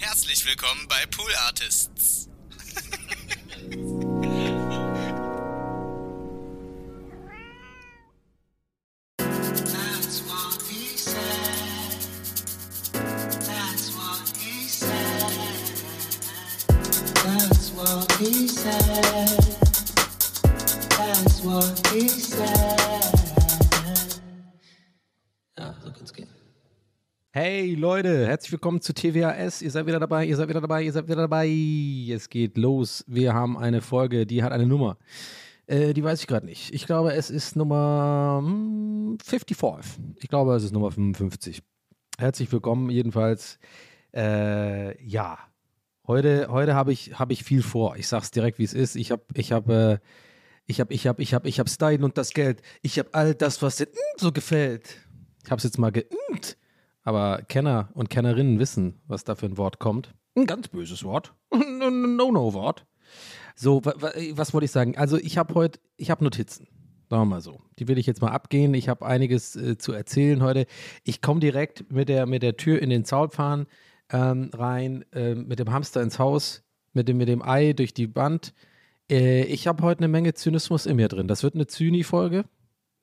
Herzlich willkommen bei Pool Artists. That's what he said. Hey Leute, herzlich willkommen zu TWAS. Ihr seid wieder dabei, ihr seid wieder dabei, ihr seid wieder dabei. Es geht los. Wir haben eine Folge, die hat eine Nummer. Äh, die weiß ich gerade nicht. Ich glaube, es ist Nummer hm, 55. Ich glaube, es ist Nummer 55. Herzlich willkommen jedenfalls. Äh, ja, heute, heute habe ich, hab ich viel vor. Ich sag's direkt, wie es ist. Ich habe, ich habe, äh, ich habe, ich habe, ich habe, ich habe Stein und das Geld. Ich habe all das, was dir mm, so gefällt. Ich habe es jetzt mal geimpft. Aber Kenner und Kennerinnen wissen, was da für ein Wort kommt. Ein ganz böses Wort. Ein No-No-Wort. So, wa, wa, was wollte ich sagen? Also, ich habe heute, ich habe Notizen. Sagen wir mal so. Die will ich jetzt mal abgehen. Ich habe einiges äh, zu erzählen heute. Ich komme direkt mit der, mit der Tür in den Zaunpfahl ähm, rein, äh, mit dem Hamster ins Haus, mit dem, mit dem Ei durch die Wand. Äh, ich habe heute eine Menge Zynismus in mir drin. Das wird eine Zyni-Folge.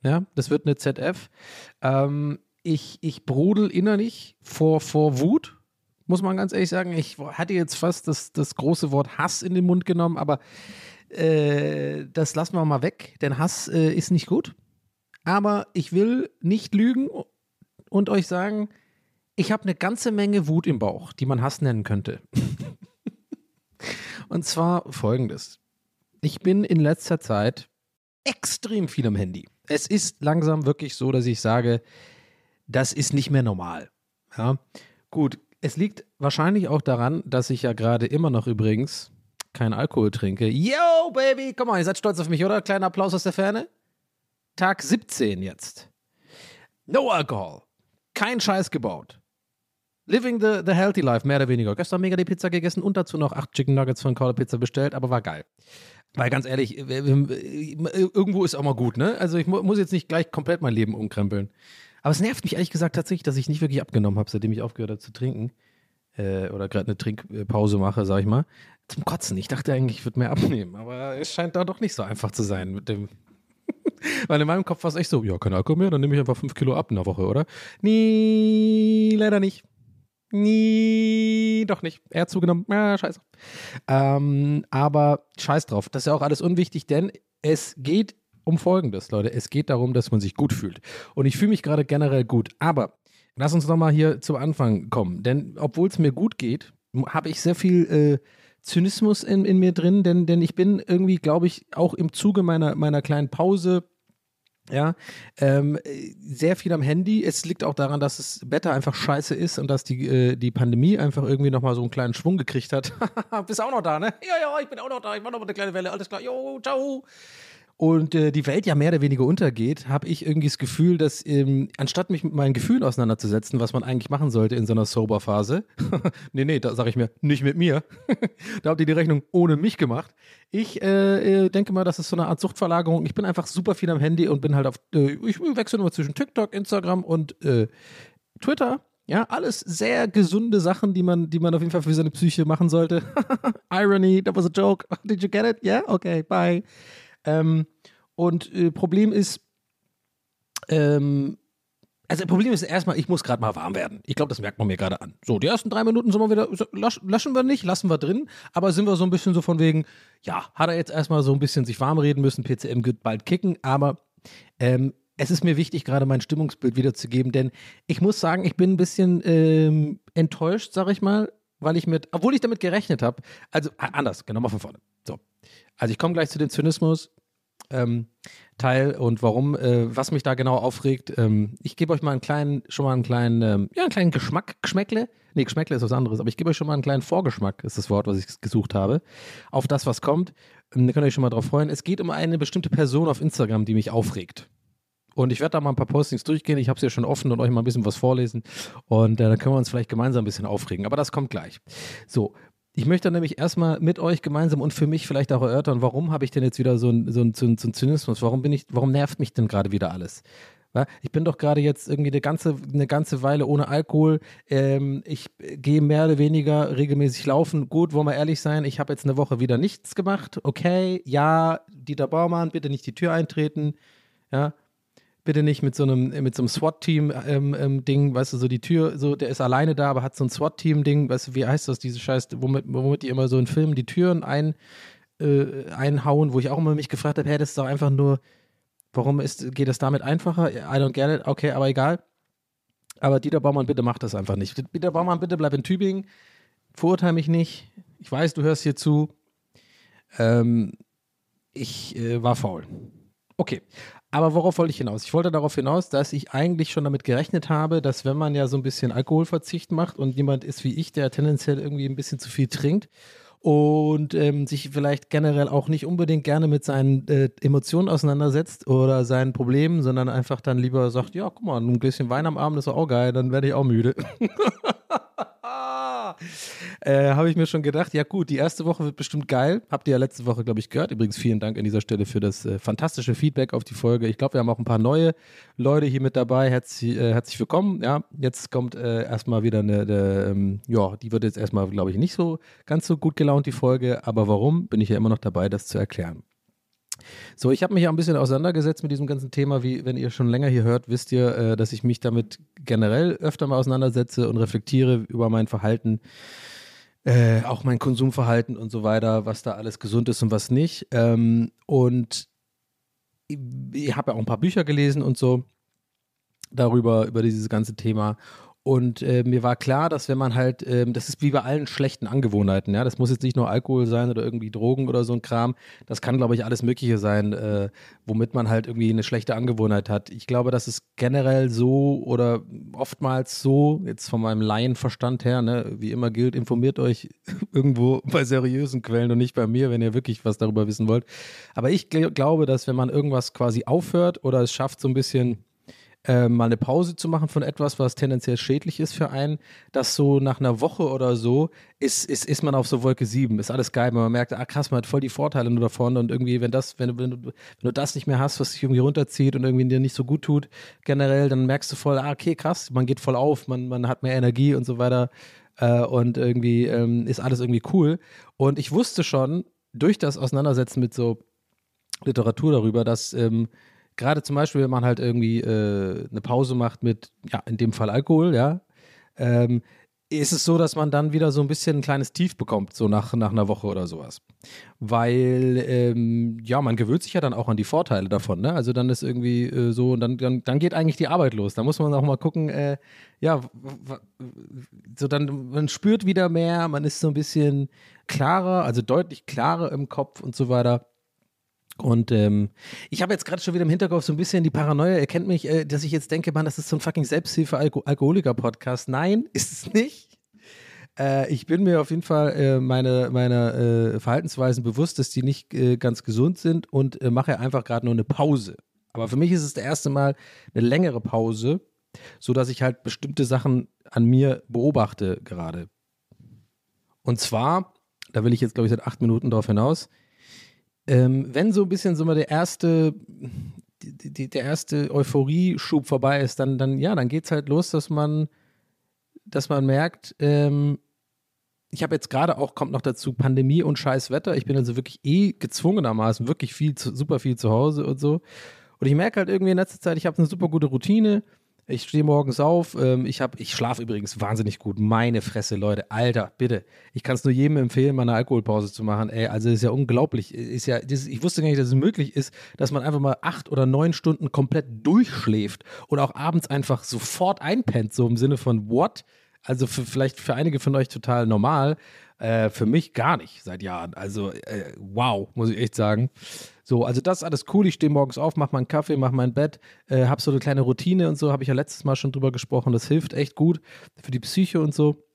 Ja, das wird eine ZF. Ähm, ich, ich brodel innerlich vor, vor Wut, muss man ganz ehrlich sagen. Ich hatte jetzt fast das, das große Wort Hass in den Mund genommen, aber äh, das lassen wir mal weg, denn Hass äh, ist nicht gut. Aber ich will nicht lügen und euch sagen, ich habe eine ganze Menge Wut im Bauch, die man Hass nennen könnte. und zwar folgendes. Ich bin in letzter Zeit extrem viel am Handy. Es ist langsam wirklich so, dass ich sage, das ist nicht mehr normal. Ja, gut. Es liegt wahrscheinlich auch daran, dass ich ja gerade immer noch übrigens keinen Alkohol trinke. Yo, Baby, komm mal, ihr seid stolz auf mich, oder? Kleiner Applaus aus der Ferne. Tag 17 jetzt. No Alcohol. Kein Scheiß gebaut. Living the, the healthy life, mehr oder weniger. Gestern mega die Pizza gegessen und dazu noch acht Chicken Nuggets von Call Pizza bestellt, aber war geil. Weil ganz ehrlich, äh, äh, irgendwo ist auch mal gut, ne? Also ich mu muss jetzt nicht gleich komplett mein Leben umkrempeln. Aber es nervt mich ehrlich gesagt tatsächlich, dass ich nicht wirklich abgenommen habe, seitdem ich aufgehört habe zu trinken. Äh, oder gerade eine Trinkpause mache, sag ich mal. Zum Kotzen. Ich dachte eigentlich, ich würde mehr abnehmen, aber es scheint da doch nicht so einfach zu sein mit dem. Weil in meinem Kopf war es echt so, ja, kein Alkohol mehr, dann nehme ich einfach fünf Kilo ab in der Woche, oder? Nie, leider nicht. Nie, doch nicht. Er hat zugenommen. Ja, scheiße. Ähm, aber scheiß drauf. Das ist ja auch alles unwichtig, denn es geht um Folgendes, Leute. Es geht darum, dass man sich gut fühlt. Und ich fühle mich gerade generell gut. Aber lass uns nochmal hier zum Anfang kommen. Denn obwohl es mir gut geht, habe ich sehr viel äh, Zynismus in, in mir drin. Denn, denn ich bin irgendwie, glaube ich, auch im Zuge meiner, meiner kleinen Pause ja, ähm, sehr viel am Handy. Es liegt auch daran, dass das Wetter einfach scheiße ist und dass die, äh, die Pandemie einfach irgendwie nochmal so einen kleinen Schwung gekriegt hat. Bist auch noch da, ne? Ja, ja, ich bin auch noch da. Ich mache noch mal eine kleine Welle. Alles klar. Jo, ciao und äh, die Welt ja mehr oder weniger untergeht, habe ich irgendwie das Gefühl, dass ähm, anstatt mich mit meinen Gefühlen auseinanderzusetzen, was man eigentlich machen sollte in so einer Sober-Phase, nee, nee, da sage ich mir, nicht mit mir, da habt ihr die Rechnung ohne mich gemacht. Ich äh, äh, denke mal, das ist so eine Art Suchtverlagerung. Ich bin einfach super viel am Handy und bin halt auf, äh, ich wechsle immer zwischen TikTok, Instagram und äh, Twitter. Ja, alles sehr gesunde Sachen, die man, die man auf jeden Fall für seine Psyche machen sollte. Irony, that was a joke. Did you get it? Yeah? Okay, bye. Ähm, und äh, Problem ist, ähm, Also, Problem ist erstmal, ich muss gerade mal warm werden. Ich glaube, das merkt man mir gerade an. So, die ersten drei Minuten sind wir wieder, laschen wir nicht, lassen wir drin, aber sind wir so ein bisschen so von wegen, ja, hat er jetzt erstmal so ein bisschen sich warm reden müssen, PCM wird bald kicken, aber ähm, es ist mir wichtig, gerade mein Stimmungsbild wiederzugeben, denn ich muss sagen, ich bin ein bisschen ähm, enttäuscht, sag ich mal, weil ich mit, obwohl ich damit gerechnet habe, also anders, genau mal von vorne. So. Also ich komme gleich zu dem Zynismus. Ähm, Teil und warum, äh, was mich da genau aufregt. Ähm, ich gebe euch mal einen kleinen, schon mal einen kleinen, ähm, ja, einen kleinen Geschmack, Geschmäckle. Nee, Geschmäckle ist was anderes, aber ich gebe euch schon mal einen kleinen Vorgeschmack, ist das Wort, was ich gesucht habe, auf das, was kommt. Ähm, da könnt ihr euch schon mal drauf freuen. Es geht um eine bestimmte Person auf Instagram, die mich aufregt. Und ich werde da mal ein paar Postings durchgehen. Ich habe es ja schon offen und euch mal ein bisschen was vorlesen. Und äh, dann können wir uns vielleicht gemeinsam ein bisschen aufregen. Aber das kommt gleich. So, ich möchte nämlich erstmal mit euch gemeinsam und für mich vielleicht auch erörtern, warum habe ich denn jetzt wieder so einen so ein, so ein, Zynismus? Warum bin ich, warum nervt mich denn gerade wieder alles? Ich bin doch gerade jetzt irgendwie eine ganze, eine ganze Weile ohne Alkohol. Ähm, ich gehe mehr oder weniger regelmäßig laufen. Gut, wollen wir ehrlich sein, ich habe jetzt eine Woche wieder nichts gemacht. Okay, ja, Dieter Baumann, bitte nicht die Tür eintreten. Ja, bitte nicht mit so einem, mit so einem SWAT-Team-Ding, ähm, ähm, weißt du, so die Tür, so, der ist alleine da, aber hat so ein SWAT-Team-Ding, weißt du, wie heißt das, diese Scheiß, womit, womit die immer so in Filmen die Türen ein, äh, einhauen, wo ich auch immer mich gefragt habe, hey, das ist doch einfach nur, warum ist, geht das damit einfacher? I don't get it, okay, aber egal. Aber Dieter Baumann, bitte mach das einfach nicht. Dieter Baumann, bitte bleib in Tübingen, verurteile mich nicht. Ich weiß, du hörst hier zu. Ähm, ich äh, war faul. Okay, aber worauf wollte ich hinaus? Ich wollte darauf hinaus, dass ich eigentlich schon damit gerechnet habe, dass wenn man ja so ein bisschen Alkoholverzicht macht und jemand ist wie ich, der tendenziell irgendwie ein bisschen zu viel trinkt und ähm, sich vielleicht generell auch nicht unbedingt gerne mit seinen äh, Emotionen auseinandersetzt oder seinen Problemen, sondern einfach dann lieber sagt, ja, guck mal, ein Gläschen Wein am Abend ist auch geil, dann werde ich auch müde. äh, habe ich mir schon gedacht, ja gut, die erste Woche wird bestimmt geil. Habt ihr ja letzte Woche, glaube ich, gehört. Übrigens vielen Dank an dieser Stelle für das äh, fantastische Feedback auf die Folge. Ich glaube, wir haben auch ein paar neue Leute hier mit dabei. Herzlich, äh, herzlich willkommen. Ja, jetzt kommt äh, erstmal wieder eine, eine ähm, ja, die wird jetzt erstmal, glaube ich, nicht so ganz so gut gelaunt, die Folge. Aber warum, bin ich ja immer noch dabei, das zu erklären. So, ich habe mich ja ein bisschen auseinandergesetzt mit diesem ganzen Thema. Wie, wenn ihr schon länger hier hört, wisst ihr, äh, dass ich mich damit generell öfter mal auseinandersetze und reflektiere über mein Verhalten, äh, auch mein Konsumverhalten und so weiter, was da alles gesund ist und was nicht. Ähm, und ich, ich habe ja auch ein paar Bücher gelesen und so darüber, über dieses ganze Thema. Und äh, mir war klar, dass wenn man halt, ähm, das ist wie bei allen schlechten Angewohnheiten, ja, das muss jetzt nicht nur Alkohol sein oder irgendwie Drogen oder so ein Kram, das kann, glaube ich, alles Mögliche sein, äh, womit man halt irgendwie eine schlechte Angewohnheit hat. Ich glaube, das ist generell so oder oftmals so, jetzt von meinem Laienverstand her, ne, wie immer gilt, informiert euch irgendwo bei seriösen Quellen und nicht bei mir, wenn ihr wirklich was darüber wissen wollt. Aber ich gl glaube, dass wenn man irgendwas quasi aufhört oder es schafft, so ein bisschen äh, mal eine Pause zu machen von etwas, was tendenziell schädlich ist für einen, dass so nach einer Woche oder so ist, ist, ist man auf so Wolke 7, ist alles geil, man merkt, ah krass, man hat voll die Vorteile nur davon und irgendwie, wenn das, wenn, du- wenn, du, wenn du das nicht mehr hast, was dich irgendwie runterzieht und irgendwie dir nicht so gut tut, generell, dann merkst du voll, ah, okay, krass, man geht voll auf, man, man hat mehr Energie und so weiter äh, und irgendwie ähm, ist alles irgendwie cool. Und ich wusste schon, durch das Auseinandersetzen mit so Literatur darüber, dass ähm, gerade zum Beispiel, wenn man halt irgendwie äh, eine Pause macht mit, ja, in dem Fall Alkohol, ja, ähm, ist es so, dass man dann wieder so ein bisschen ein kleines Tief bekommt, so nach, nach einer Woche oder sowas. Weil, ähm, ja, man gewöhnt sich ja dann auch an die Vorteile davon, ne? Also dann ist irgendwie äh, so, und dann, dann, dann geht eigentlich die Arbeit los. Da muss man auch mal gucken, äh, ja, so dann, man spürt wieder mehr, man ist so ein bisschen klarer, also deutlich klarer im Kopf und so weiter. Und ähm, ich habe jetzt gerade schon wieder im Hinterkopf so ein bisschen die Paranoia. Ihr kennt mich, äh, dass ich jetzt denke, man, das ist so ein fucking Selbsthilfe-Alkoholiker-Podcast. Nein, ist es nicht. Äh, ich bin mir auf jeden Fall äh, meine, meiner äh, Verhaltensweisen bewusst, dass die nicht äh, ganz gesund sind und äh, mache einfach gerade nur eine Pause. Aber für mich ist es das erste Mal eine längere Pause, sodass ich halt bestimmte Sachen an mir beobachte gerade. Und zwar, da will ich jetzt, glaube ich, seit acht Minuten drauf hinaus, ähm, wenn so ein bisschen so mal der erste, die, die, der erste Euphorie-Schub vorbei ist, dann, dann ja, dann geht's halt los, dass man, dass man merkt, ähm, ich habe jetzt gerade auch, kommt noch dazu, Pandemie und scheiß Wetter. Ich bin also wirklich eh gezwungenermaßen wirklich viel, zu, super viel zu Hause und so. Und ich merke halt irgendwie in letzter Zeit, ich habe eine super gute Routine. Ich stehe morgens auf. Ähm, ich ich schlafe übrigens wahnsinnig gut. Meine Fresse, Leute. Alter, bitte. Ich kann es nur jedem empfehlen, mal eine Alkoholpause zu machen. Ey, also ist ja unglaublich. Ist ja, das, ich wusste gar nicht, dass es möglich ist, dass man einfach mal acht oder neun Stunden komplett durchschläft und auch abends einfach sofort einpennt. So im Sinne von what? Also für, vielleicht für einige von euch total normal. Äh, für mich gar nicht seit Jahren. Also äh, wow, muss ich echt sagen. So, also das ist alles cool. Ich stehe morgens auf, mache meinen Kaffee, mache mein Bett, äh, habe so eine kleine Routine und so, habe ich ja letztes Mal schon drüber gesprochen. Das hilft echt gut für die Psyche und so.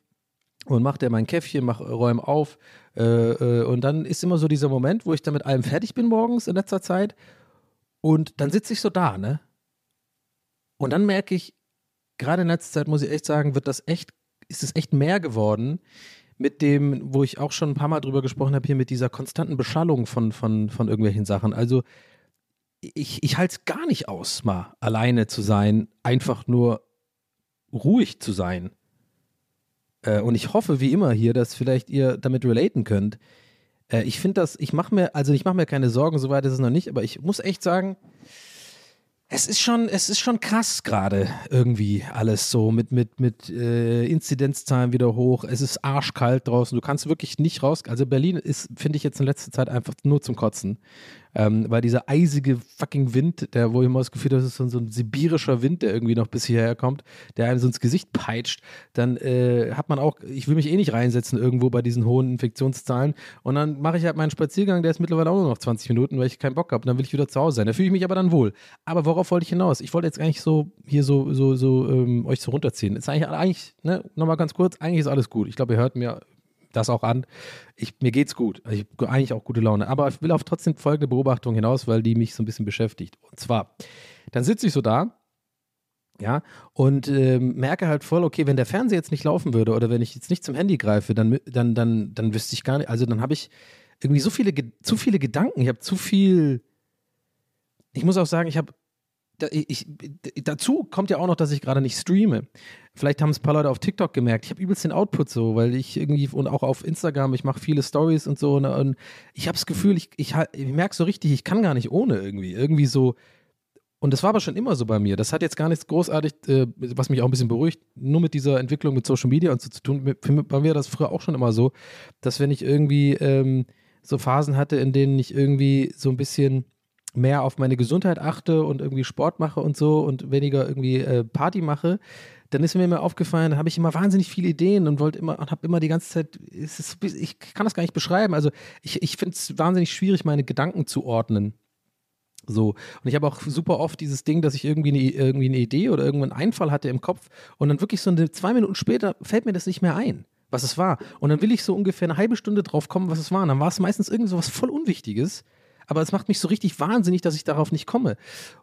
Und mache der mein Käffchen, mach, räume auf. Äh, äh, und dann ist immer so dieser Moment, wo ich dann mit allem fertig bin morgens in letzter Zeit. Und dann sitze ich so da, ne? Und dann merke ich, gerade in letzter Zeit muss ich echt sagen, wird das echt, ist es echt mehr geworden mit dem, wo ich auch schon ein paar Mal drüber gesprochen habe, hier mit dieser konstanten Beschallung von, von, von irgendwelchen Sachen. Also ich, ich halte es gar nicht aus, mal alleine zu sein, einfach nur ruhig zu sein. Äh, und ich hoffe, wie immer hier, dass vielleicht ihr damit relaten könnt. Äh, ich finde das, ich mache mir, also ich mache mir keine Sorgen, soweit ist es noch nicht, aber ich muss echt sagen, es ist schon, es ist schon krass gerade irgendwie alles so mit, mit, mit äh, Inzidenzzahlen wieder hoch. Es ist arschkalt draußen. Du kannst wirklich nicht raus. Also Berlin ist, finde ich jetzt in letzter Zeit einfach nur zum Kotzen. Ähm, weil dieser eisige fucking Wind, der, wo ich immer das Gefühl habe, das ist so, so ein sibirischer Wind, der irgendwie noch bis hierher kommt, der einem so ins Gesicht peitscht, dann äh, hat man auch, ich will mich eh nicht reinsetzen irgendwo bei diesen hohen Infektionszahlen und dann mache ich halt meinen Spaziergang, der ist mittlerweile auch nur noch 20 Minuten, weil ich keinen Bock habe und dann will ich wieder zu Hause sein. Da fühle ich mich aber dann wohl. Aber worauf wollte ich hinaus? Ich wollte jetzt nicht so hier so, so, so ähm, euch so runterziehen. Ist eigentlich, eigentlich ne, nochmal ganz kurz, eigentlich ist alles gut. Ich glaube, ihr hört mir das auch an. Ich, mir geht's gut. Also ich habe eigentlich auch gute Laune. Aber ich will auf trotzdem folgende Beobachtung hinaus, weil die mich so ein bisschen beschäftigt. Und zwar, dann sitze ich so da, ja, und äh, merke halt voll, okay, wenn der Fernseher jetzt nicht laufen würde oder wenn ich jetzt nicht zum Handy greife, dann, dann, dann, dann wüsste ich gar nicht, also dann habe ich irgendwie so viele, zu viele Gedanken, ich habe zu viel, ich muss auch sagen, ich habe da, ich, dazu kommt ja auch noch, dass ich gerade nicht streame. Vielleicht haben es ein paar Leute auf TikTok gemerkt. Ich habe übelst den Output so, weil ich irgendwie und auch auf Instagram, ich mache viele Stories und so. Und, und ich habe das Gefühl, ich, ich, ich merke so richtig, ich kann gar nicht ohne irgendwie. Irgendwie so. Und das war aber schon immer so bei mir. Das hat jetzt gar nichts großartig, äh, was mich auch ein bisschen beruhigt, nur mit dieser Entwicklung mit Social Media und so zu tun. Bei mir war das früher auch schon immer so, dass wenn ich irgendwie ähm, so Phasen hatte, in denen ich irgendwie so ein bisschen mehr auf meine Gesundheit achte und irgendwie Sport mache und so und weniger irgendwie äh, Party mache, dann ist mir immer aufgefallen, habe ich immer wahnsinnig viele Ideen und wollte immer und habe immer die ganze Zeit, ist, ich kann das gar nicht beschreiben. Also ich, ich finde es wahnsinnig schwierig, meine Gedanken zu ordnen. So. Und ich habe auch super oft dieses Ding, dass ich irgendwie eine, irgendwie eine Idee oder irgendeinen Einfall hatte im Kopf und dann wirklich so eine, zwei Minuten später fällt mir das nicht mehr ein, was es war. Und dann will ich so ungefähr eine halbe Stunde drauf kommen, was es war. Und dann war es meistens irgendwie so was voll Unwichtiges aber es macht mich so richtig wahnsinnig, dass ich darauf nicht komme.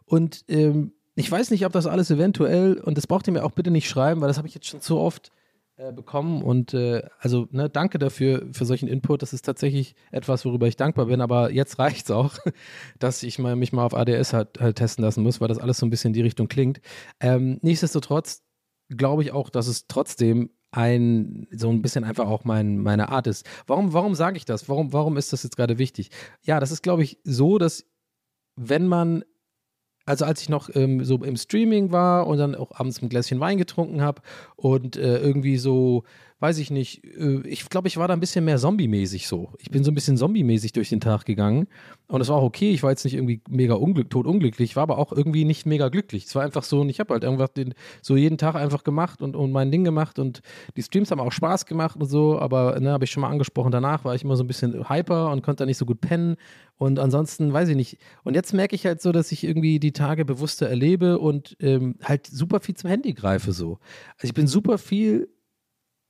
Und ähm, ich weiß nicht, ob das alles eventuell, und das braucht ihr mir auch bitte nicht schreiben, weil das habe ich jetzt schon so oft äh, bekommen. Und äh, also, ne, danke dafür, für solchen Input. Das ist tatsächlich etwas, worüber ich dankbar bin. Aber jetzt reicht es auch, dass ich mal, mich mal auf ADS halt, halt, testen lassen muss, weil das alles so ein bisschen in die Richtung klingt. Ähm, nichtsdestotrotz glaube ich auch, dass es trotzdem ein, so ein bisschen einfach auch mein, meine Art ist. Warum, warum sage ich das? Warum, warum ist das jetzt gerade wichtig? Ja, das ist, glaube ich, so, dass wenn man, also als ich noch ähm, so im Streaming war und dann auch abends ein Gläschen Wein getrunken habe und äh, irgendwie so weiß ich nicht, äh, ich glaube, ich war da ein bisschen mehr zombie-mäßig so. Ich bin so ein bisschen zombie-mäßig durch den Tag gegangen und es war auch okay. Ich war jetzt nicht irgendwie mega unglück, tot unglücklich, war aber auch irgendwie nicht mega glücklich. Es war einfach so und ich habe halt irgendwas den, so jeden Tag einfach gemacht und, und mein Ding gemacht und die Streams haben auch Spaß gemacht und so, aber ne, habe ich schon mal angesprochen, danach war ich immer so ein bisschen hyper und konnte da nicht so gut pennen und ansonsten weiß ich nicht. Und jetzt merke ich halt so, dass ich irgendwie die Tage bewusster erlebe und ähm, halt super viel zum Handy greife so. Also ich bin super viel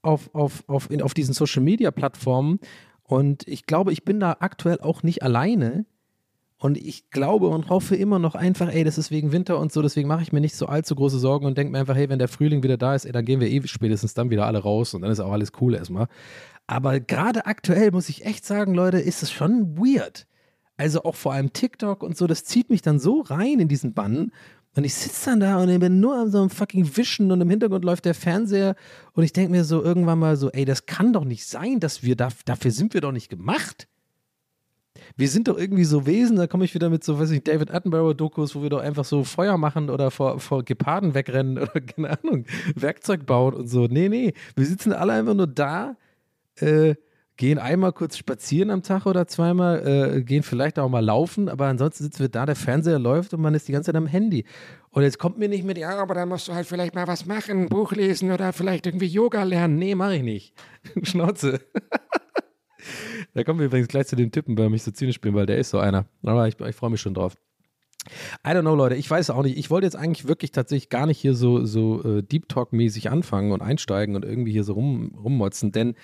auf, auf, auf, in, auf diesen Social Media Plattformen. Und ich glaube, ich bin da aktuell auch nicht alleine. Und ich glaube und hoffe immer noch einfach, ey, das ist wegen Winter und so, deswegen mache ich mir nicht so allzu große Sorgen und denke mir einfach, hey, wenn der Frühling wieder da ist, ey, dann gehen wir eh spätestens dann wieder alle raus und dann ist auch alles cool erstmal. Aber gerade aktuell muss ich echt sagen, Leute, ist es schon weird. Also auch vor allem TikTok und so, das zieht mich dann so rein in diesen Bann und ich sitze dann da und ich bin nur am so einem fucking Wischen und im Hintergrund läuft der Fernseher und ich denke mir so irgendwann mal so, ey, das kann doch nicht sein, dass wir da, dafür sind wir doch nicht gemacht. wir sind doch irgendwie so Wesen, da komme ich wieder mit so, weiß ich, David Attenborough-Dokus, wo wir doch einfach so Feuer machen oder vor, vor Geparden wegrennen oder keine Ahnung, Werkzeug bauen und so. Nee, nee, wir sitzen alle einfach nur da, äh, gehen einmal kurz spazieren am Tag oder zweimal, äh, gehen vielleicht auch mal laufen, aber ansonsten sitzen wir da, der Fernseher läuft und man ist die ganze Zeit am Handy. Und jetzt kommt mir nicht mit, ja, aber dann musst du halt vielleicht mal was machen, ein Buch lesen oder vielleicht irgendwie Yoga lernen. Nee, mache ich nicht. Schnauze. da kommen wir übrigens gleich zu dem Typen, bei mich so zynisch bin, weil der ist so einer. Aber ich, ich freue mich schon drauf. I don't know, Leute. Ich weiß auch nicht. Ich wollte jetzt eigentlich wirklich tatsächlich gar nicht hier so, so äh, Deep Talk-mäßig anfangen und einsteigen und irgendwie hier so rum, rummotzen, denn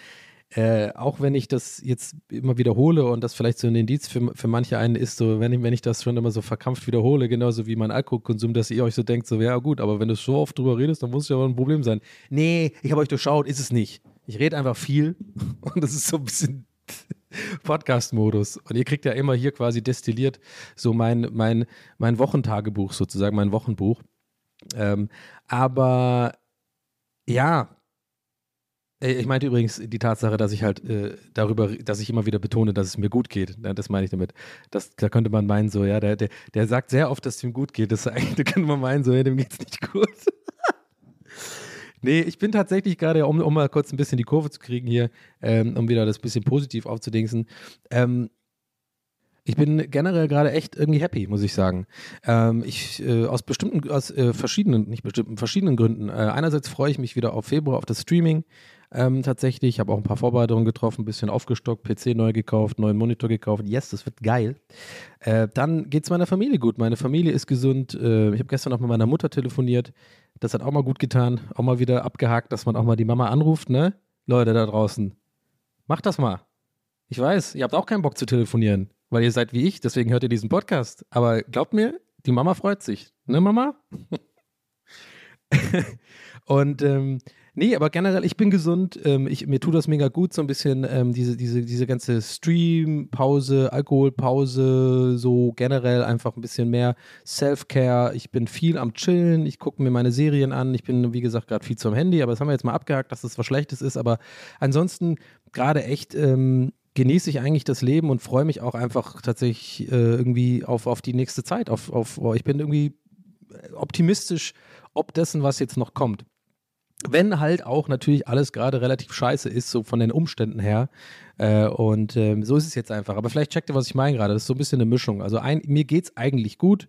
äh, auch wenn ich das jetzt immer wiederhole und das vielleicht so ein Indiz für, für manche einen ist, so, wenn ich, wenn ich das schon immer so verkrampft wiederhole, genauso wie mein Alkoholkonsum, dass ihr euch so denkt, so, ja gut, aber wenn du so oft drüber redest, dann muss es ja wohl ein Problem sein. Nee, ich habe euch durchschaut, ist es nicht. Ich rede einfach viel und das ist so ein bisschen Podcast-Modus. Und ihr kriegt ja immer hier quasi destilliert so mein, mein, mein Wochentagebuch sozusagen, mein Wochenbuch. Ähm, aber ja, ich meinte übrigens die Tatsache, dass ich halt äh, darüber, dass ich immer wieder betone, dass es mir gut geht. Das meine ich damit. Das, da könnte man meinen, so, ja, der, der, der sagt sehr oft, dass es ihm gut geht. Das, da könnte man meinen, so, ja, dem geht es nicht gut. nee, ich bin tatsächlich gerade, um, um mal kurz ein bisschen die Kurve zu kriegen hier, ähm, um wieder das bisschen positiv aufzudingsen. Ähm, ich bin generell gerade echt irgendwie happy, muss ich sagen. Ähm, ich, äh, aus bestimmten, aus äh, verschiedenen, nicht bestimmten, verschiedenen Gründen. Äh, einerseits freue ich mich wieder auf Februar, auf das Streaming ähm, tatsächlich. Ich habe auch ein paar Vorbereitungen getroffen, ein bisschen aufgestockt, PC neu gekauft, neuen Monitor gekauft. Yes, das wird geil. Äh, dann geht es meiner Familie gut. Meine Familie ist gesund. Äh, ich habe gestern noch mit meiner Mutter telefoniert. Das hat auch mal gut getan. Auch mal wieder abgehakt, dass man auch mal die Mama anruft, ne? Leute da draußen. Macht das mal. Ich weiß, ihr habt auch keinen Bock zu telefonieren, weil ihr seid wie ich, deswegen hört ihr diesen Podcast. Aber glaubt mir, die Mama freut sich. Ne, Mama? Und ähm, Nee, aber generell, ich bin gesund. Ähm, ich, mir tut das mega gut, so ein bisschen ähm, diese, diese, diese ganze Stream-Pause, Alkoholpause, so generell einfach ein bisschen mehr Self-Care. Ich bin viel am Chillen, ich gucke mir meine Serien an. Ich bin, wie gesagt, gerade viel zum Handy, aber das haben wir jetzt mal abgehakt, dass das was Schlechtes ist. Aber ansonsten gerade echt. Ähm, genieße ich eigentlich das Leben und freue mich auch einfach tatsächlich äh, irgendwie auf, auf die nächste Zeit. Auf, auf, ich bin irgendwie optimistisch, ob dessen, was jetzt noch kommt. Wenn halt auch natürlich alles gerade relativ scheiße ist, so von den Umständen her. Äh, und äh, so ist es jetzt einfach. Aber vielleicht checkt ihr, was ich meine gerade. Das ist so ein bisschen eine Mischung. Also ein, mir geht es eigentlich gut.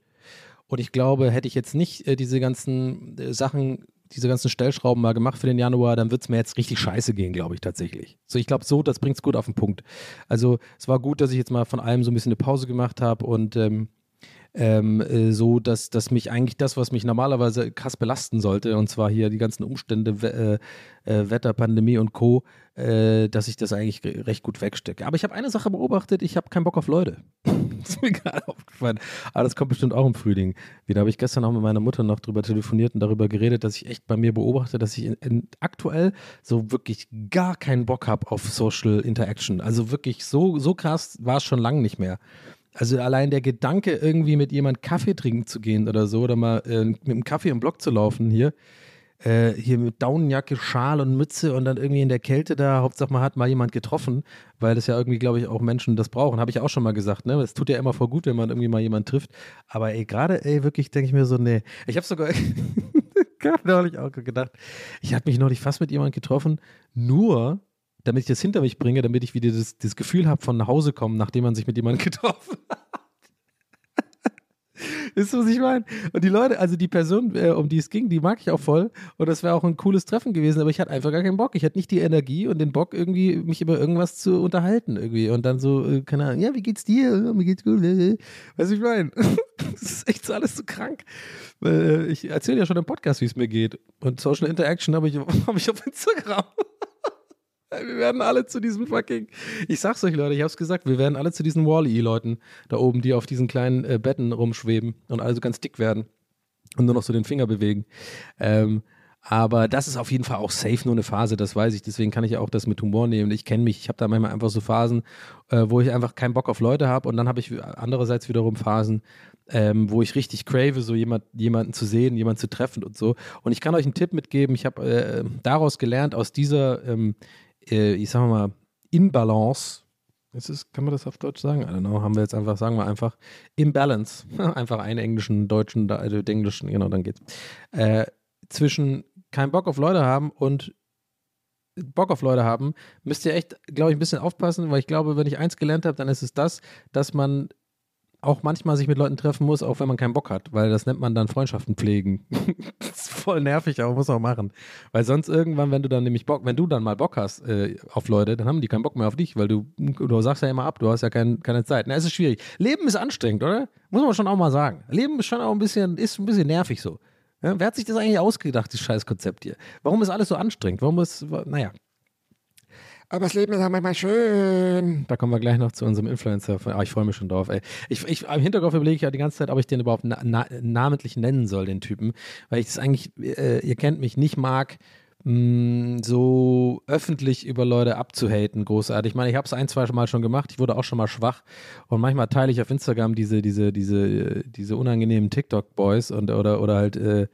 Und ich glaube, hätte ich jetzt nicht äh, diese ganzen äh, Sachen, diese ganzen Stellschrauben mal gemacht für den Januar, dann wird es mir jetzt richtig scheiße gehen, glaube ich tatsächlich. So, ich glaube, so, das bringt es gut auf den Punkt. Also, es war gut, dass ich jetzt mal von allem so ein bisschen eine Pause gemacht habe und ähm, ähm, äh, so, dass, dass mich eigentlich das, was mich normalerweise krass belasten sollte, und zwar hier die ganzen Umstände, we äh, äh, Wetter, Pandemie und Co., äh, dass ich das eigentlich recht gut wegstecke. Aber ich habe eine Sache beobachtet, ich habe keinen Bock auf Leute. das ist mir gerade aufgefallen. Aber das kommt bestimmt auch im Frühling. Wieder habe ich gestern auch mit meiner Mutter noch drüber telefoniert und darüber geredet, dass ich echt bei mir beobachte, dass ich in, in aktuell so wirklich gar keinen Bock habe auf Social Interaction. Also wirklich so, so krass war es schon lange nicht mehr. Also allein der Gedanke, irgendwie mit jemand Kaffee trinken zu gehen oder so, oder mal äh, mit einem Kaffee im Block zu laufen hier, äh, hier mit Daunenjacke, Schal und Mütze und dann irgendwie in der Kälte da, Hauptsache man hat mal jemand getroffen, weil das ja irgendwie, glaube ich, auch Menschen das brauchen. Habe ich auch schon mal gesagt, ne? Es tut ja immer voll gut, wenn man irgendwie mal jemanden trifft. Aber ey, gerade, ey, wirklich denke ich mir so, nee. Ich habe sogar gerade neulich auch gedacht, ich habe mich neulich fast mit jemandem getroffen, nur damit ich das hinter mich bringe, damit ich wieder das, das Gefühl habe von nach Hause kommen, nachdem man sich mit jemandem getroffen hat. Ist was ich meine? Und die Leute, also die Person, äh, um die es ging, die mag ich auch voll. Und das wäre auch ein cooles Treffen gewesen, aber ich hatte einfach gar keinen Bock. Ich hatte nicht die Energie und den Bock, irgendwie mich über irgendwas zu unterhalten. irgendwie. Und dann so, äh, keine Ahnung, ja, wie geht's dir? Mir geht's gut. Weißt du, ich meine? das ist echt so alles so krank. Äh, ich erzähle ja schon im Podcast, wie es mir geht. Und Social Interaction habe ich, hab ich auf Instagram. Wir werden alle zu diesem fucking. Ich sag's euch, Leute, ich hab's gesagt, wir werden alle zu diesen Wall-E-Leuten da oben, die auf diesen kleinen äh, Betten rumschweben und alle so ganz dick werden und nur noch so den Finger bewegen. Ähm, aber das ist auf jeden Fall auch safe nur eine Phase, das weiß ich. Deswegen kann ich auch das mit Humor nehmen. Ich kenne mich, ich habe da manchmal einfach so Phasen, äh, wo ich einfach keinen Bock auf Leute habe. Und dann habe ich andererseits wiederum Phasen, ähm, wo ich richtig crave, so jemand, jemanden zu sehen, jemanden zu treffen und so. Und ich kann euch einen Tipp mitgeben. Ich habe äh, daraus gelernt, aus dieser ähm, äh, ich sag mal, Inbalance, Ist es, kann man das auf Deutsch sagen? I don't know. Haben wir jetzt einfach, sagen wir einfach Imbalance. einfach einen englischen, deutschen, also englischen, genau, dann geht's. Äh, zwischen keinen Bock auf Leute haben und Bock auf Leute haben, müsst ihr echt, glaube ich, ein bisschen aufpassen, weil ich glaube, wenn ich eins gelernt habe, dann ist es das, dass man auch manchmal sich mit Leuten treffen muss, auch wenn man keinen Bock hat, weil das nennt man dann Freundschaften pflegen. das ist voll nervig, aber muss auch machen. Weil sonst irgendwann, wenn du dann nämlich Bock, wenn du dann mal Bock hast äh, auf Leute, dann haben die keinen Bock mehr auf dich, weil du, du sagst ja immer ab, du hast ja kein, keine Zeit. Na, es ist schwierig. Leben ist anstrengend, oder? Muss man schon auch mal sagen. Leben ist schon auch ein bisschen, ist ein bisschen nervig so. Ja, wer hat sich das eigentlich ausgedacht, das Scheißkonzept hier? Warum ist alles so anstrengend? Warum ist, naja. Aber das Leben ist auch manchmal schön. Da kommen wir gleich noch zu unserem Influencer. Ah, ich freue mich schon drauf, ey. Ich, ich, Im Hinterkopf überlege ich ja die ganze Zeit, ob ich den überhaupt na, na, namentlich nennen soll, den Typen. Weil ich das eigentlich, äh, ihr kennt mich, nicht mag, mh, so öffentlich über Leute abzuhaten, großartig. Ich meine, ich habe es ein, zwei Mal schon gemacht. Ich wurde auch schon mal schwach. Und manchmal teile ich auf Instagram diese, diese, diese, diese unangenehmen TikTok-Boys und oder, oder halt äh,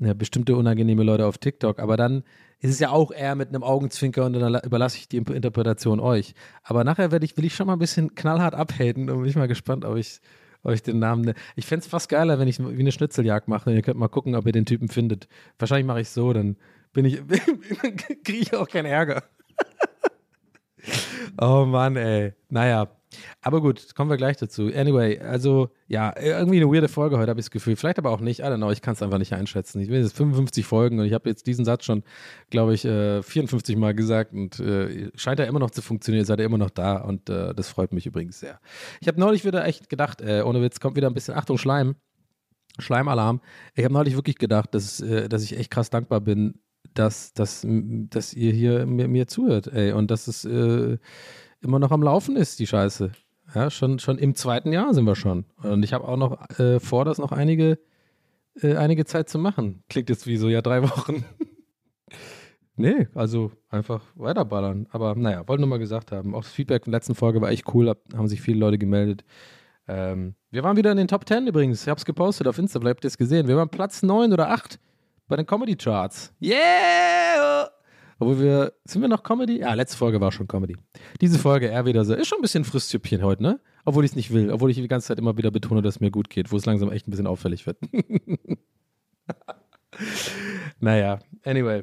ja, bestimmte unangenehme Leute auf TikTok. Aber dann ist es ja auch eher mit einem Augenzwinker und dann überlasse ich die Interpretation euch. Aber nachher werde ich, will ich schon mal ein bisschen knallhart abhaten und bin ich mal gespannt, ob ich, ich den Namen. Ich fände es fast geiler, wenn ich wie eine Schnitzeljagd mache. Ihr könnt mal gucken, ob ihr den Typen findet. Wahrscheinlich mache ich so, dann bin ich, kriege ich auch keinen Ärger. oh Mann, ey. Naja, aber gut, kommen wir gleich dazu. Anyway, also ja, irgendwie eine weirde Folge heute, habe ich das Gefühl. Vielleicht aber auch nicht. I don't know, ich kann es einfach nicht einschätzen. Ich will jetzt 55 Folgen und ich habe jetzt diesen Satz schon, glaube ich, äh, 54 Mal gesagt und äh, scheint ja immer noch zu funktionieren. Seid ihr immer noch da und äh, das freut mich übrigens sehr. Ich habe neulich wieder echt gedacht, äh, ohne Witz, kommt wieder ein bisschen, Achtung, Schleim. Schleimalarm. Ich habe neulich wirklich gedacht, dass, äh, dass ich echt krass dankbar bin, dass, dass, dass ihr hier mir, mir zuhört, ey, und dass es äh, immer noch am Laufen ist, die Scheiße. Ja, schon, schon im zweiten Jahr sind wir schon. Und ich habe auch noch äh, vor, das noch einige, äh, einige Zeit zu machen. Klingt jetzt wie so, ja, drei Wochen. nee, also einfach weiterballern. Aber naja, wollte nur mal gesagt haben. Auch das Feedback in der letzten Folge war echt cool, haben sich viele Leute gemeldet. Ähm, wir waren wieder in den Top 10 übrigens. Ich habe es gepostet auf Insta, habt ihr es gesehen. Wir waren Platz 9 oder 8 bei den Comedy Charts. Yeah! Obwohl wir, sind wir noch Comedy? Ja, letzte Folge war schon Comedy. Diese Folge eher wieder so, ist schon ein bisschen Frühstückchen heute, ne? Obwohl ich es nicht will, obwohl ich die ganze Zeit immer wieder betone, dass es mir gut geht, wo es langsam echt ein bisschen auffällig wird. naja, anyway.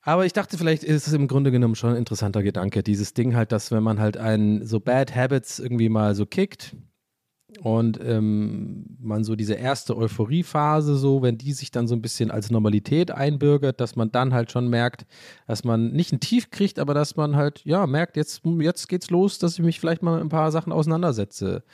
Aber ich dachte, vielleicht ist es im Grunde genommen schon ein interessanter Gedanke. Dieses Ding halt, dass wenn man halt einen so Bad Habits irgendwie mal so kickt, und ähm, man so diese erste Euphoriephase, so, wenn die sich dann so ein bisschen als Normalität einbürgert, dass man dann halt schon merkt, dass man nicht ein Tief kriegt, aber dass man halt, ja, merkt, jetzt, jetzt geht's los, dass ich mich vielleicht mal mit ein paar Sachen auseinandersetze.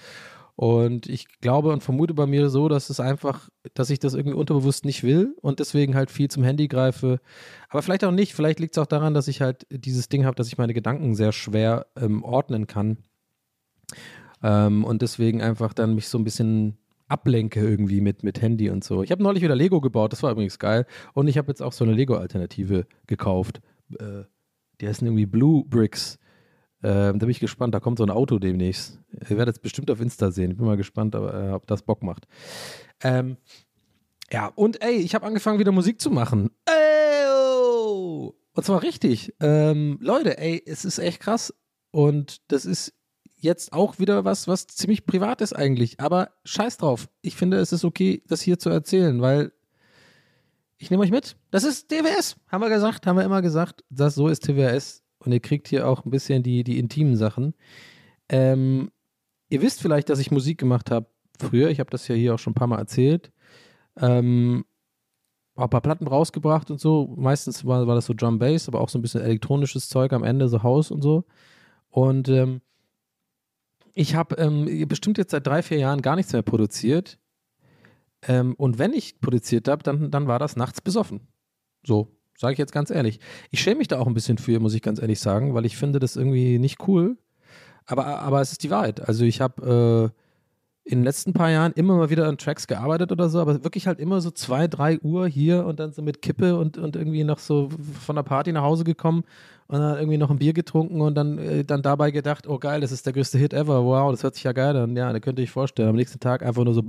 Und ich glaube und vermute bei mir so, dass es einfach, dass ich das irgendwie unterbewusst nicht will und deswegen halt viel zum Handy greife. Aber vielleicht auch nicht. Vielleicht liegt es auch daran, dass ich halt dieses Ding habe, dass ich meine Gedanken sehr schwer ähm, ordnen kann. Ähm, und deswegen einfach dann mich so ein bisschen ablenke irgendwie mit, mit Handy und so. Ich habe neulich wieder Lego gebaut, das war übrigens geil. Und ich habe jetzt auch so eine Lego-Alternative gekauft. Äh, die heißen irgendwie Blue Bricks. Ähm, da bin ich gespannt, da kommt so ein Auto demnächst. Ihr werdet es bestimmt auf Insta sehen. Ich bin mal gespannt, aber, äh, ob das Bock macht. Ähm, ja, und ey, ich habe angefangen wieder Musik zu machen. Ey, oh! Und zwar richtig. Ähm, Leute, ey, es ist echt krass. Und das ist jetzt auch wieder was, was ziemlich privat ist eigentlich. Aber scheiß drauf. Ich finde, es ist okay, das hier zu erzählen, weil ich nehme euch mit. Das ist TWS. Haben wir gesagt, haben wir immer gesagt. Das, so ist TWS. Und ihr kriegt hier auch ein bisschen die, die intimen Sachen. Ähm, ihr wisst vielleicht, dass ich Musik gemacht habe früher. Ich habe das ja hier auch schon ein paar Mal erzählt. Ähm, auch ein paar Platten rausgebracht und so. Meistens war, war das so Drum Bass, aber auch so ein bisschen elektronisches Zeug am Ende, so Haus und so. Und ähm, ich habe ähm, bestimmt jetzt seit drei, vier Jahren gar nichts mehr produziert. Ähm, und wenn ich produziert habe, dann, dann war das nachts besoffen. So, sage ich jetzt ganz ehrlich. Ich schäme mich da auch ein bisschen für, muss ich ganz ehrlich sagen, weil ich finde das irgendwie nicht cool. Aber, aber es ist die Wahrheit. Also ich habe äh, in den letzten paar Jahren immer mal wieder an Tracks gearbeitet oder so, aber wirklich halt immer so zwei, drei Uhr hier und dann so mit Kippe und, und irgendwie noch so von der Party nach Hause gekommen und dann irgendwie noch ein Bier getrunken und dann, äh, dann dabei gedacht, oh geil, das ist der größte Hit ever, wow, das hört sich ja geil an. Ja, da könnte ich vorstellen, am nächsten Tag einfach nur so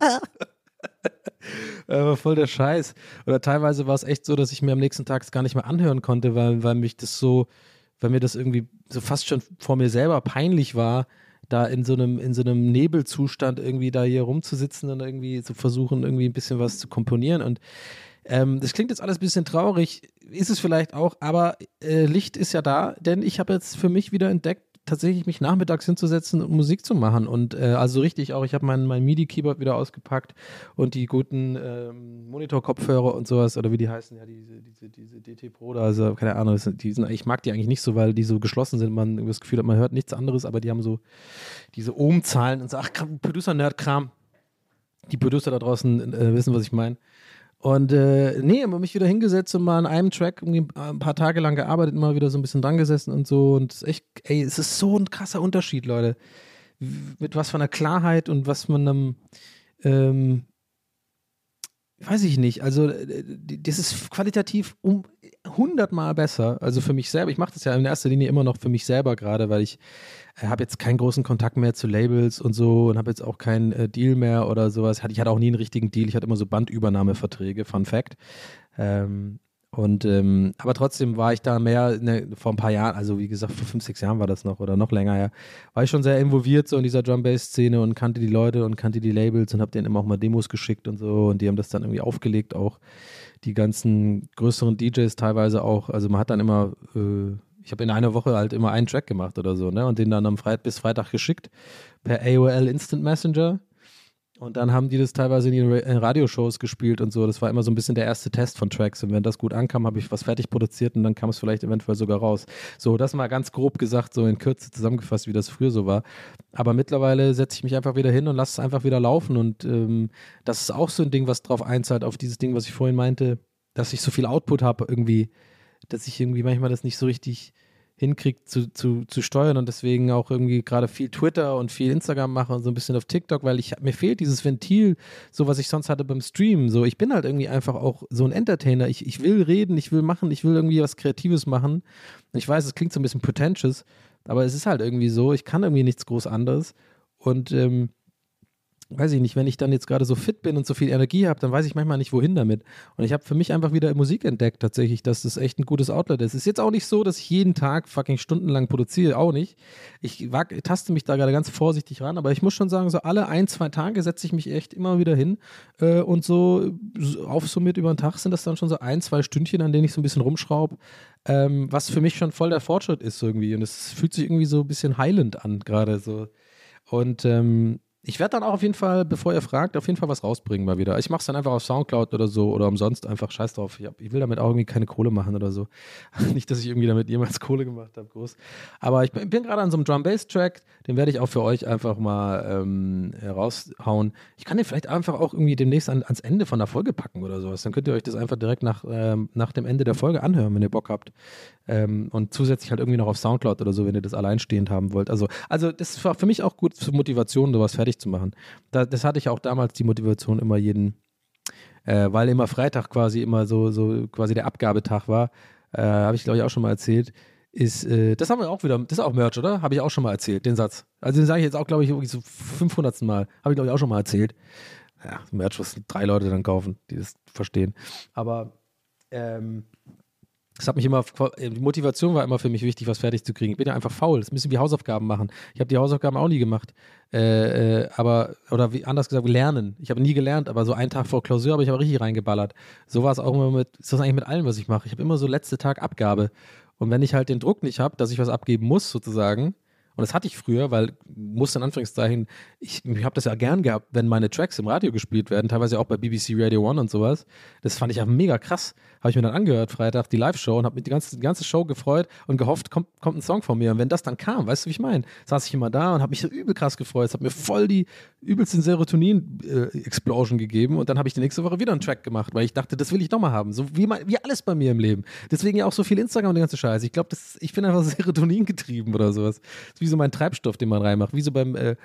Aber voll der Scheiß. Oder teilweise war es echt so, dass ich mir am nächsten Tag es gar nicht mehr anhören konnte, weil, weil mich das so, weil mir das irgendwie so fast schon vor mir selber peinlich war, da in so einem, in so einem Nebelzustand irgendwie da hier rumzusitzen und irgendwie zu versuchen, irgendwie ein bisschen was zu komponieren. Und ähm, das klingt jetzt alles ein bisschen traurig, ist es vielleicht auch, aber äh, Licht ist ja da, denn ich habe jetzt für mich wieder entdeckt, tatsächlich mich nachmittags hinzusetzen und Musik zu machen. Und äh, also richtig auch, ich habe mein, mein MIDI-Keyboard wieder ausgepackt und die guten ähm, Monitor-Kopfhörer und sowas, oder wie die heißen, ja, diese, diese, diese DT Pro, da, also keine Ahnung, die sind, ich mag die eigentlich nicht so, weil die so geschlossen sind, man das Gefühl hat, man hört nichts anderes, aber die haben so diese Ohm-Zahlen und so, ach, Producer-Nerd-Kram. Die Producer da draußen äh, wissen, was ich meine. Und äh, nee, habe mich wieder hingesetzt und mal an einem Track irgendwie ein paar Tage lang gearbeitet, immer wieder so ein bisschen dran gesessen und so. Und echt, ey, es ist so ein krasser Unterschied, Leute. Mit was von einer Klarheit und was man einem, ähm, weiß ich nicht. Also, äh, das ist qualitativ um hundertmal besser. Also für mich selber. Ich mache das ja in erster Linie immer noch für mich selber gerade, weil ich äh, habe jetzt keinen großen Kontakt mehr zu Labels und so und habe jetzt auch keinen äh, Deal mehr oder sowas. Ich hatte auch nie einen richtigen Deal. Ich hatte immer so Bandübernahmeverträge, Fun Fact. Ähm, und ähm, aber trotzdem war ich da mehr ne, vor ein paar Jahren, also wie gesagt, vor fünf, sechs Jahren war das noch oder noch länger her, war ich schon sehr involviert so in dieser Drum Bass Szene und kannte die Leute und kannte die Labels und habe denen immer auch mal Demos geschickt und so und die haben das dann irgendwie aufgelegt auch die ganzen größeren DJs teilweise auch, also man hat dann immer äh, ich habe in einer Woche halt immer einen Track gemacht oder so, ne? Und den dann am Freitag bis Freitag geschickt per AOL Instant Messenger. Und dann haben die das teilweise in ihren Radioshows gespielt und so. Das war immer so ein bisschen der erste Test von Tracks. Und wenn das gut ankam, habe ich was fertig produziert und dann kam es vielleicht eventuell sogar raus. So, das mal ganz grob gesagt, so in Kürze zusammengefasst, wie das früher so war. Aber mittlerweile setze ich mich einfach wieder hin und lasse es einfach wieder laufen. Und ähm, das ist auch so ein Ding, was drauf einzahlt, auf dieses Ding, was ich vorhin meinte, dass ich so viel Output habe irgendwie dass ich irgendwie manchmal das nicht so richtig hinkriege zu, zu, zu steuern und deswegen auch irgendwie gerade viel Twitter und viel Instagram mache und so ein bisschen auf TikTok, weil ich mir fehlt dieses Ventil, so was ich sonst hatte beim Streamen. So, ich bin halt irgendwie einfach auch so ein Entertainer. Ich, ich will reden, ich will machen, ich will irgendwie was Kreatives machen. Ich weiß, es klingt so ein bisschen pretentious, aber es ist halt irgendwie so, ich kann irgendwie nichts groß anderes. Und ähm, weiß ich nicht, wenn ich dann jetzt gerade so fit bin und so viel Energie habe, dann weiß ich manchmal nicht, wohin damit. Und ich habe für mich einfach wieder Musik entdeckt, tatsächlich, dass das echt ein gutes Outlet ist. Ist jetzt auch nicht so, dass ich jeden Tag fucking stundenlang produziere, auch nicht. Ich wag, taste mich da gerade ganz vorsichtig ran, aber ich muss schon sagen, so alle ein, zwei Tage setze ich mich echt immer wieder hin äh, und so, so aufsummiert über den Tag sind das dann schon so ein, zwei Stündchen, an denen ich so ein bisschen rumschraube. Ähm, was für mich schon voll der Fortschritt ist irgendwie. Und es fühlt sich irgendwie so ein bisschen heilend an, gerade so. Und ähm, ich werde dann auch auf jeden Fall, bevor ihr fragt, auf jeden Fall was rausbringen mal wieder. Ich mache es dann einfach auf Soundcloud oder so oder umsonst einfach scheiß drauf. Ich, hab, ich will damit auch irgendwie keine Kohle machen oder so. Nicht, dass ich irgendwie damit jemals Kohle gemacht habe, groß. Aber ich bin, bin gerade an so einem Drum-Bass-Track, den werde ich auch für euch einfach mal ähm, raushauen. Ich kann den vielleicht einfach auch irgendwie demnächst an, ans Ende von der Folge packen oder sowas. Dann könnt ihr euch das einfach direkt nach, ähm, nach dem Ende der Folge anhören, wenn ihr Bock habt. Ähm, und zusätzlich halt irgendwie noch auf Soundcloud oder so, wenn ihr das alleinstehend haben wollt. Also, also das war für mich auch gut zur Motivation, sowas fertig zu machen. Da, das hatte ich auch damals die Motivation, immer jeden, äh, weil immer Freitag quasi immer so, so quasi der Abgabetag war, äh, habe ich glaube ich auch schon mal erzählt. Ist, äh, das haben wir auch wieder, das ist auch Merch, oder? Habe ich auch schon mal erzählt, den Satz. Also den sage ich jetzt auch, glaube ich, so 500. Mal. Habe ich, glaube ich, auch schon mal erzählt. Ja, Merch, was drei Leute dann kaufen, die das verstehen. Aber ähm, das hat mich immer, die Motivation war immer für mich wichtig, was fertig zu kriegen. Ich bin ja einfach faul. Das müssen wir Hausaufgaben machen. Ich habe die Hausaufgaben auch nie gemacht. Äh, äh, aber, oder wie anders gesagt, lernen. Ich habe nie gelernt, aber so einen Tag vor Klausur habe ich aber richtig reingeballert. So war es auch immer mit, ist das eigentlich mit allem, was ich mache. Ich habe immer so letzte Tag Abgabe. Und wenn ich halt den Druck nicht habe, dass ich was abgeben muss, sozusagen, und das hatte ich früher, weil, muss in Anführungszeichen, ich, ich habe das ja gern gehabt, wenn meine Tracks im Radio gespielt werden, teilweise auch bei BBC Radio One und sowas. Das fand ich ja mega krass. Habe ich mir dann angehört, Freitag, die Live-Show und habe mich die ganze, die ganze Show gefreut und gehofft, kommt, kommt ein Song von mir. Und wenn das dann kam, weißt du, wie ich meine? Saß ich immer da und habe mich so übel krass gefreut. Es hat mir voll die übelsten Serotonin-Explosion äh, gegeben. Und dann habe ich die nächste Woche wieder einen Track gemacht, weil ich dachte, das will ich nochmal haben. So wie, wie alles bei mir im Leben. Deswegen ja auch so viel Instagram und die ganze Scheiße. Ich glaube, ich bin einfach Serotonin getrieben oder sowas. Ist wie so mein Treibstoff, den man reinmacht. Wie so beim äh,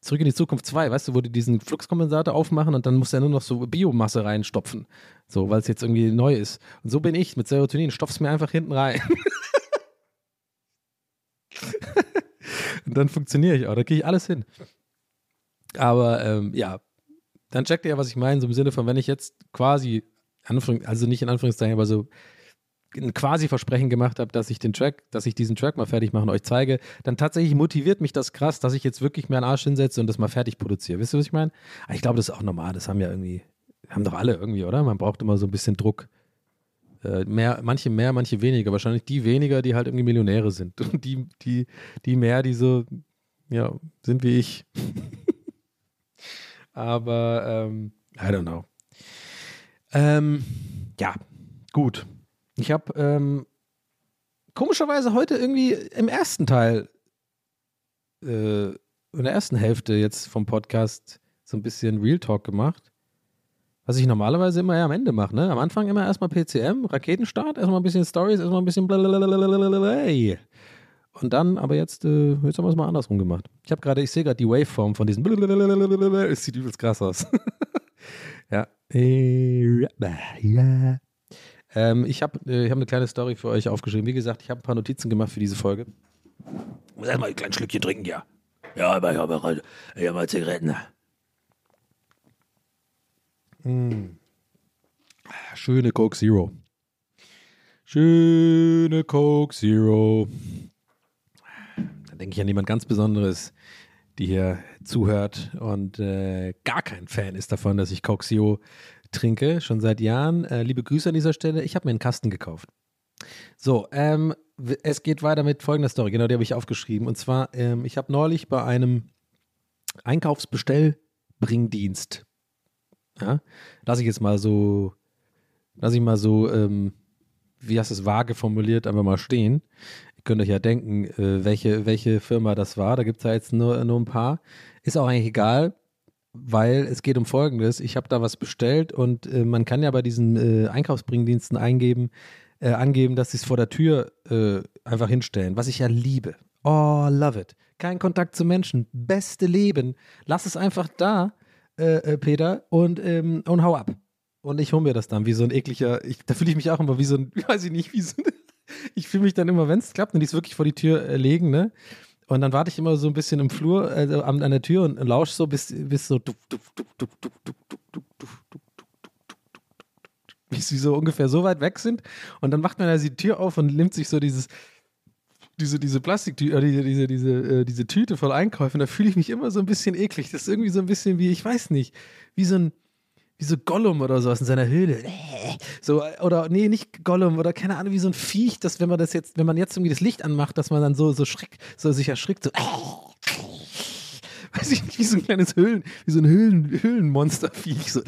Zurück in die Zukunft 2, weißt du, wo die diesen Fluxkompensator aufmachen und dann muss er nur noch so Biomasse reinstopfen. So, weil es jetzt irgendwie neu ist. Und so bin ich mit Serotonin. Stopf's mir einfach hinten rein. und dann funktioniere ich auch. Da kriege ich alles hin. Aber ähm, ja, dann checkt ihr ja, was ich meine, so im Sinne von, wenn ich jetzt quasi, also nicht in Anführungszeichen, aber so ein quasi Versprechen gemacht habe, dass ich den Track, dass ich diesen Track mal fertig mache und euch zeige, dann tatsächlich motiviert mich das krass, dass ich jetzt wirklich mir einen Arsch hinsetze und das mal fertig produziere. Wisst ihr, was ich meine? Aber Ich glaube, das ist auch normal. Das haben ja irgendwie, haben doch alle irgendwie, oder? Man braucht immer so ein bisschen Druck. Äh, mehr, manche mehr, manche weniger. Wahrscheinlich die weniger, die halt irgendwie Millionäre sind. Und die, die, die mehr, die so, ja, sind wie ich. Aber, ähm, I don't know. Ähm, ja, gut. Ich habe ähm, komischerweise heute irgendwie im ersten Teil, äh, in der ersten Hälfte jetzt vom Podcast so ein bisschen Real Talk gemacht. Was ich normalerweise immer ja am Ende mache, ne? Am Anfang immer erstmal PCM, Raketenstart, erstmal ein bisschen Stories, erstmal ein bisschen blablabla. Und dann, aber jetzt, äh, jetzt haben wir es mal andersrum gemacht. Ich habe gerade, ich sehe gerade die Waveform von diesem Es sieht übelst krass aus. ja. Ja. Ähm, ich habe äh, ich hab eine kleine Story für euch aufgeschrieben. Wie gesagt, ich habe ein paar Notizen gemacht für diese Folge. Ich muss erstmal ein kleines Schlückchen trinken, ja. Ja, aber ich habe hab mal Zigaretten. Mm. Schöne Coke Zero. Schöne Coke Zero. Da denke ich an jemand ganz Besonderes, die hier zuhört und äh, gar kein Fan ist davon, dass ich Coke Zero trinke, schon seit Jahren. Äh, liebe Grüße an dieser Stelle. Ich habe mir einen Kasten gekauft. So, ähm, es geht weiter mit folgender Story. Genau, die habe ich aufgeschrieben. Und zwar, ähm, ich habe neulich bei einem Einkaufsbestellbringdienst, ja, lasse ich jetzt mal so, lasse ich mal so, ähm, wie hast du es vage formuliert, einfach mal stehen. Ihr könnt euch ja denken, äh, welche, welche Firma das war. Da gibt es ja jetzt nur, nur ein paar. Ist auch eigentlich egal, weil es geht um Folgendes. Ich habe da was bestellt und äh, man kann ja bei diesen äh, Einkaufsbringdiensten eingeben, äh, angeben, dass sie es vor der Tür äh, einfach hinstellen, was ich ja liebe. Oh, love it. Kein Kontakt zu Menschen, beste Leben. Lass es einfach da, äh, äh, Peter, und, ähm, und hau ab. Und ich hole mir das dann wie so ein ekliger, ich, da fühle ich mich auch immer wie so ein, weiß ich nicht, wie so ein, ich fühle mich dann immer, wenn es klappt und die es wirklich vor die Tür legen, ne? Und dann warte ich immer so ein bisschen im Flur, also an, der Tür und lausche so bis, bis so bis sie so ungefähr so weit weg sind. Und dann macht man da also die Tür auf und nimmt sich so dieses diese, diese Plastiktüte, äh, diese, diese, diese, äh, diese Tüte voll Einkäufen, da fühle ich mich immer so ein bisschen eklig. Das ist irgendwie so ein bisschen wie, ich weiß nicht, wie so ein, wie so Gollum oder sowas in seiner Höhle. So, oder nee, nicht Gollum oder keine Ahnung, wie so ein Viech, dass wenn man das jetzt, wenn man jetzt irgendwie das Licht anmacht, dass man dann so, so schreckt, so sich erschrickt, so weiß ich nicht, wie so ein kleines Höhlen, wie so ein Höhlen, Höhlenmonsterviech. So,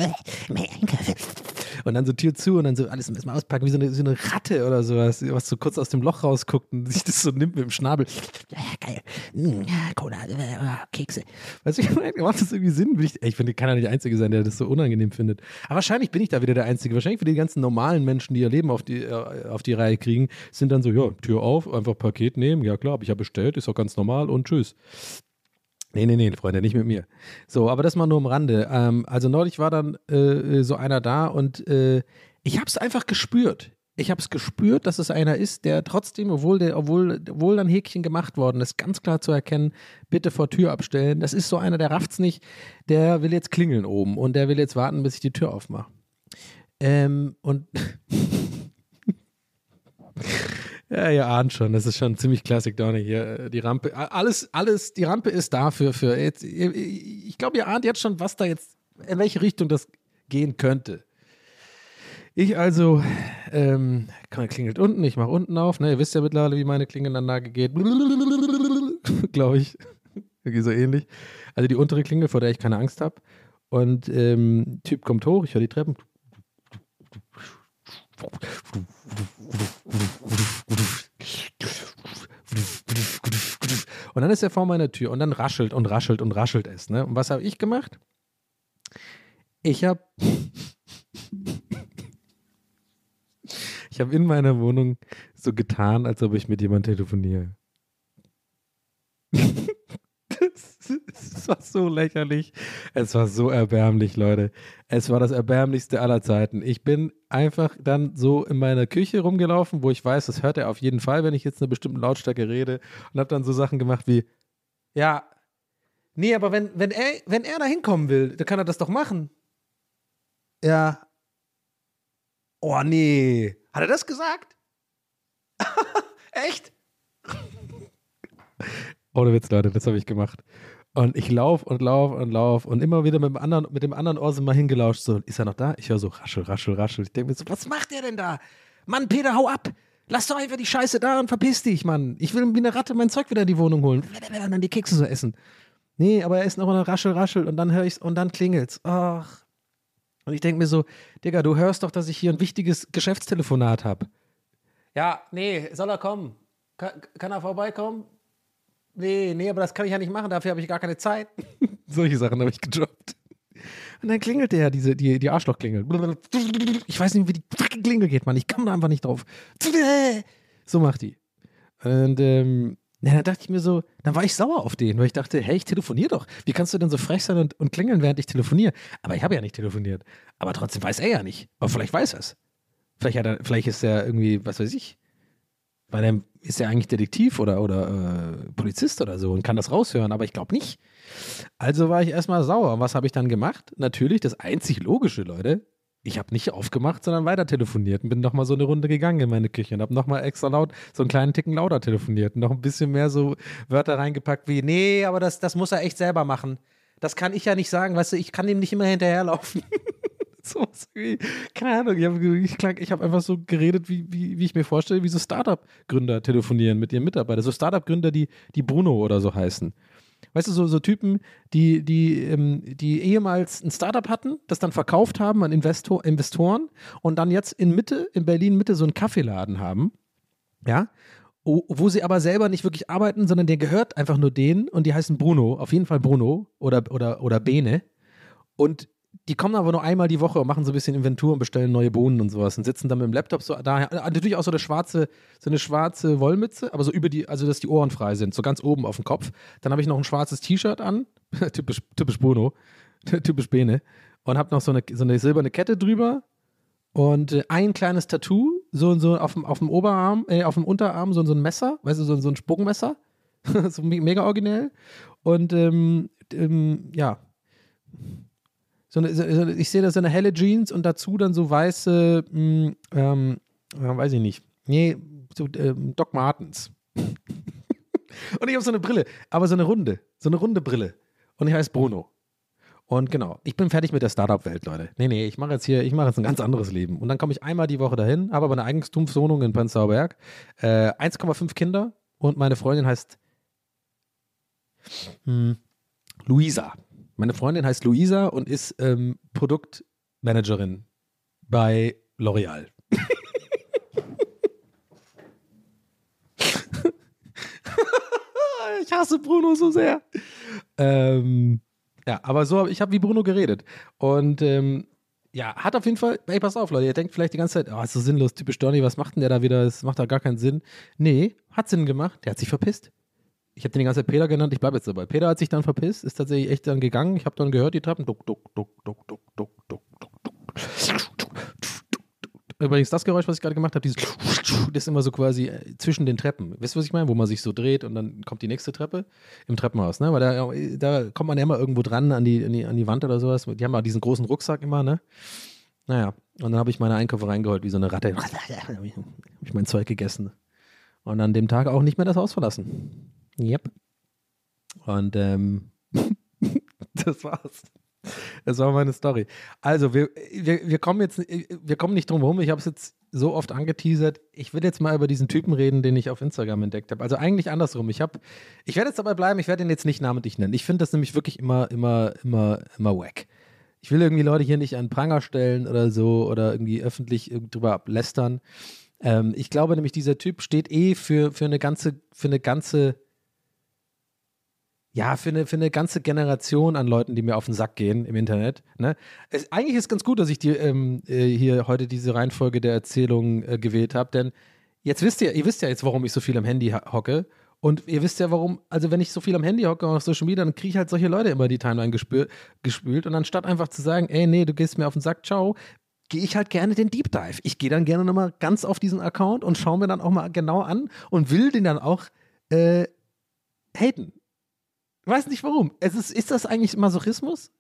und dann so Tür zu und dann so alles erstmal auspacken, wie so eine, so eine Ratte oder sowas, was so kurz aus dem Loch rausguckt und sich das so nimmt mit dem Schnabel. Ja, geil. Ja, Cola, äh, Kekse. Weißt du, macht das irgendwie Sinn? Ich, ich finde, kann ja nicht der Einzige sein, der das so unangenehm findet. Aber wahrscheinlich bin ich da wieder der Einzige. Wahrscheinlich für die ganzen normalen Menschen, die ihr Leben auf die, äh, auf die Reihe kriegen, sind dann so, ja, Tür auf, einfach Paket nehmen. Ja klar, habe ich ja bestellt, ist auch ganz normal und tschüss. Nee, nee, nee, Freunde, nicht mit mir. So, aber das mal nur am Rande. Ähm, also neulich war dann äh, so einer da und äh, ich habe es einfach gespürt. Ich habe es gespürt, dass es einer ist, der trotzdem, obwohl, der, obwohl, obwohl dann Häkchen gemacht worden ist, ganz klar zu erkennen, bitte vor Tür abstellen. Das ist so einer, der rafft's nicht, der will jetzt klingeln oben und der will jetzt warten, bis ich die Tür aufmache. Ähm, und Ja, ihr ahnt schon, das ist schon ziemlich Classic Donny hier. Die Rampe, alles, alles, die Rampe ist da für, für jetzt, ich glaube, ihr ahnt jetzt schon, was da jetzt, in welche Richtung das gehen könnte. Ich also, ähm, klingelt unten, ich mache unten auf, ne, ihr wisst ja mittlerweile, wie meine Klingelanlage geht. glaube ich. Irgendwie so ähnlich. Also die untere Klingel, vor der ich keine Angst habe. Und ähm, Typ kommt hoch, ich höre die Treppen. Und dann ist er vor meiner Tür und dann raschelt und raschelt und raschelt es. Ne? Und was habe ich gemacht? Ich habe ich habe in meiner Wohnung so getan, als ob ich mit jemandem telefoniere. Es war so lächerlich. Es war so erbärmlich, Leute. Es war das erbärmlichste aller Zeiten. Ich bin einfach dann so in meiner Küche rumgelaufen, wo ich weiß, das hört er auf jeden Fall, wenn ich jetzt eine bestimmte Lautstärke rede und habe dann so Sachen gemacht wie, ja, Nee, aber wenn, wenn, er, wenn er da hinkommen will, dann kann er das doch machen. Ja. Oh, nee. Hat er das gesagt? Echt? Ohne Witz, Leute, das habe ich gemacht. Und ich lauf und lauf und lauf und immer wieder mit dem anderen, mit dem anderen Ohr sind mal hingelauscht. So, ist er noch da? Ich höre so raschel, raschel, raschel. Ich denke mir so, was macht der denn da? Mann, Peter, hau ab! Lass doch einfach die Scheiße da und verpiss dich, Mann. Ich will wie eine Ratte mein Zeug wieder in die Wohnung holen. Und dann die Kekse so essen. Nee, aber er ist noch eine Raschel, raschel und dann höre ich's und dann klingelt's. Ach. Und ich denke mir so, Digga, du hörst doch, dass ich hier ein wichtiges Geschäftstelefonat habe. Ja, nee, soll er kommen? Kann, kann er vorbeikommen? Nee, nee, aber das kann ich ja nicht machen, dafür habe ich gar keine Zeit. Solche Sachen habe ich gedroppt. Und dann klingelt der, diese, die, die Arschlochklingel. Ich weiß nicht, wie die Klingel geht, Mann. Ich komme da einfach nicht drauf. So macht die. Und ähm, na, dann dachte ich mir so, dann war ich sauer auf den, weil ich dachte, hey, ich telefoniere doch. Wie kannst du denn so frech sein und, und klingeln, während ich telefoniere? Aber ich habe ja nicht telefoniert. Aber trotzdem weiß er ja nicht. Aber vielleicht weiß er es. Vielleicht, vielleicht ist er irgendwie, was weiß ich, weil er ist ja eigentlich Detektiv oder, oder äh, Polizist oder so und kann das raushören, aber ich glaube nicht. Also war ich erstmal sauer. Und was habe ich dann gemacht? Natürlich das einzig Logische, Leute. Ich habe nicht aufgemacht, sondern weiter telefoniert und bin nochmal so eine Runde gegangen in meine Küche und habe nochmal extra laut, so einen kleinen Ticken lauter telefoniert und noch ein bisschen mehr so Wörter reingepackt wie, nee, aber das, das muss er echt selber machen. Das kann ich ja nicht sagen, weißt du, ich kann dem nicht immer hinterherlaufen. so keine Ahnung, ich habe ich, ich hab einfach so geredet, wie, wie, wie ich mir vorstelle, wie so Startup-Gründer telefonieren mit ihren Mitarbeitern. So Startup-Gründer, die, die Bruno oder so heißen. Weißt du, so, so Typen, die, die, ähm, die ehemals ein Startup hatten, das dann verkauft haben an Investor, Investoren und dann jetzt in Mitte, in Berlin Mitte so einen Kaffeeladen haben. Ja. Wo sie aber selber nicht wirklich arbeiten, sondern der gehört einfach nur denen und die heißen Bruno, auf jeden Fall Bruno oder, oder, oder Bene. Und die kommen aber nur einmal die Woche und machen so ein bisschen Inventur und bestellen neue Bohnen und sowas und sitzen dann mit dem Laptop so da. Natürlich auch so eine schwarze, so eine schwarze Wollmütze, aber so über die, also dass die Ohren frei sind, so ganz oben auf dem Kopf. Dann habe ich noch ein schwarzes T-Shirt an, typisch, typisch Bruno, typisch Bene, und habe noch so eine, so eine silberne Kette drüber und äh, ein kleines Tattoo, so, so auf dem, auf dem Oberarm, äh, auf dem Unterarm, so, so ein Messer, weißt du, so, so ein Sprungmesser, so mega originell. Und ähm, ähm, ja, so eine, so, ich sehe da so eine helle Jeans und dazu dann so weiße, mh, mm, ähm, weiß ich nicht. Nee, so ähm, Doc Martens. und ich habe so eine Brille, aber so eine runde, so eine runde Brille. Und ich heiße Bruno. Und genau, ich bin fertig mit der Startup-Welt, Leute. Nee, nee, ich mache jetzt hier, ich mache jetzt ein ganz anderes Leben. Und dann komme ich einmal die Woche dahin, habe aber eine Eigentumswohnung in Prenzlauer Berg, äh, 1,5 Kinder und meine Freundin heißt hm, Luisa. Meine Freundin heißt Luisa und ist ähm, Produktmanagerin bei L'Oreal. ich hasse Bruno so sehr. Ähm, ja, aber so ich habe wie Bruno geredet. Und ähm, ja, hat auf jeden Fall, ey, pass auf, Leute, ihr denkt vielleicht die ganze Zeit, oh, ist so sinnlos, typisch Donny, was macht denn der da wieder? Das macht da gar keinen Sinn. Nee, hat Sinn gemacht, der hat sich verpisst ich habe den die ganze Zeit Peter genannt, ich bleibe jetzt dabei. Peter hat sich dann verpisst, ist tatsächlich echt dann gegangen. Ich habe dann gehört, die Treppen duck, duck, duck, duck, duck, duck, duck, duck. duck. Übrigens, das Geräusch, was ich gerade gemacht habe, dieses das ist immer so quasi äh, zwischen den Treppen. Wisst ihr, was ich meine? Wo man sich so dreht und dann kommt die nächste Treppe im Treppenhaus, ne? Weil da, äh, da kommt man ja immer irgendwo dran an die, an die, an die Wand oder sowas. Die haben ja diesen großen Rucksack immer, ne? Naja, und dann habe ich meine Einkäufe reingeholt, wie so eine Ratte. habe ich mein Zeug gegessen. Und an dem Tag auch nicht mehr das Haus verlassen. Yep. Und ähm, das war's. Das war meine Story. Also, wir, wir, wir kommen jetzt, wir kommen nicht drum herum. Ich habe es jetzt so oft angeteasert. Ich will jetzt mal über diesen Typen reden, den ich auf Instagram entdeckt habe. Also eigentlich andersrum. Ich ich werde jetzt dabei bleiben. Ich werde ihn jetzt nicht namentlich nennen. Ich finde das nämlich wirklich immer, immer, immer, immer wack. Ich will irgendwie Leute hier nicht an Pranger stellen oder so oder irgendwie öffentlich drüber lästern. Ähm, ich glaube nämlich, dieser Typ steht eh für, für eine ganze, für eine ganze ja, für eine, für eine ganze Generation an Leuten, die mir auf den Sack gehen im Internet. Ne? Es, eigentlich ist ganz gut, dass ich die, ähm, äh, hier heute diese Reihenfolge der Erzählung äh, gewählt habe, denn jetzt wisst ihr, ihr wisst ja jetzt, warum ich so viel am Handy hocke. Und ihr wisst ja, warum, also wenn ich so viel am Handy hocke und auf Social Media, dann kriege ich halt solche Leute immer die Timeline gespül, gespült. Und anstatt einfach zu sagen, ey, nee, du gehst mir auf den Sack, ciao, gehe ich halt gerne den Deep Dive. Ich gehe dann gerne nochmal ganz auf diesen Account und schaue mir dann auch mal genau an und will den dann auch äh, haten Weiß nicht warum. Es ist, ist das eigentlich Masochismus?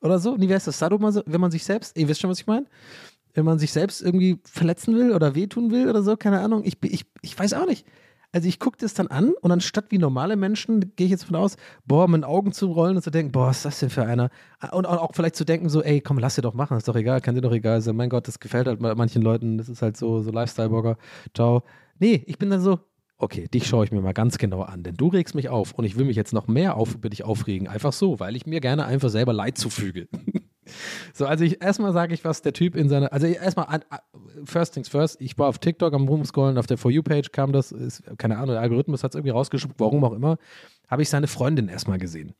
Oder so? Nee, wer ist das? Sadomaso, wenn man sich selbst, ihr wisst schon, was ich meine? Wenn man sich selbst irgendwie verletzen will oder wehtun will oder so, keine Ahnung. Ich, ich, ich weiß auch nicht. Also ich gucke das dann an und anstatt wie normale Menschen, gehe ich jetzt von aus, boah, mit den Augen zu rollen und zu denken, boah, was ist das denn für einer? Und auch vielleicht zu denken, so, ey, komm, lass dir doch machen, ist doch egal, kann dir doch egal sein. Mein Gott, das gefällt halt manchen Leuten, das ist halt so, so Lifestyle-Burger. Ciao. Nee, ich bin dann so, okay, dich schaue ich mir mal ganz genau an, denn du regst mich auf und ich will mich jetzt noch mehr auf, über dich aufregen. Einfach so, weil ich mir gerne einfach selber Leid zufüge. so, also ich erstmal sage ich, was der Typ in seiner, also erstmal, first things first, ich war auf TikTok am Rumscrollen, auf der For You-Page kam das, ist, keine Ahnung, der Algorithmus hat es irgendwie rausgespuckt, warum auch immer, habe ich seine Freundin erstmal gesehen.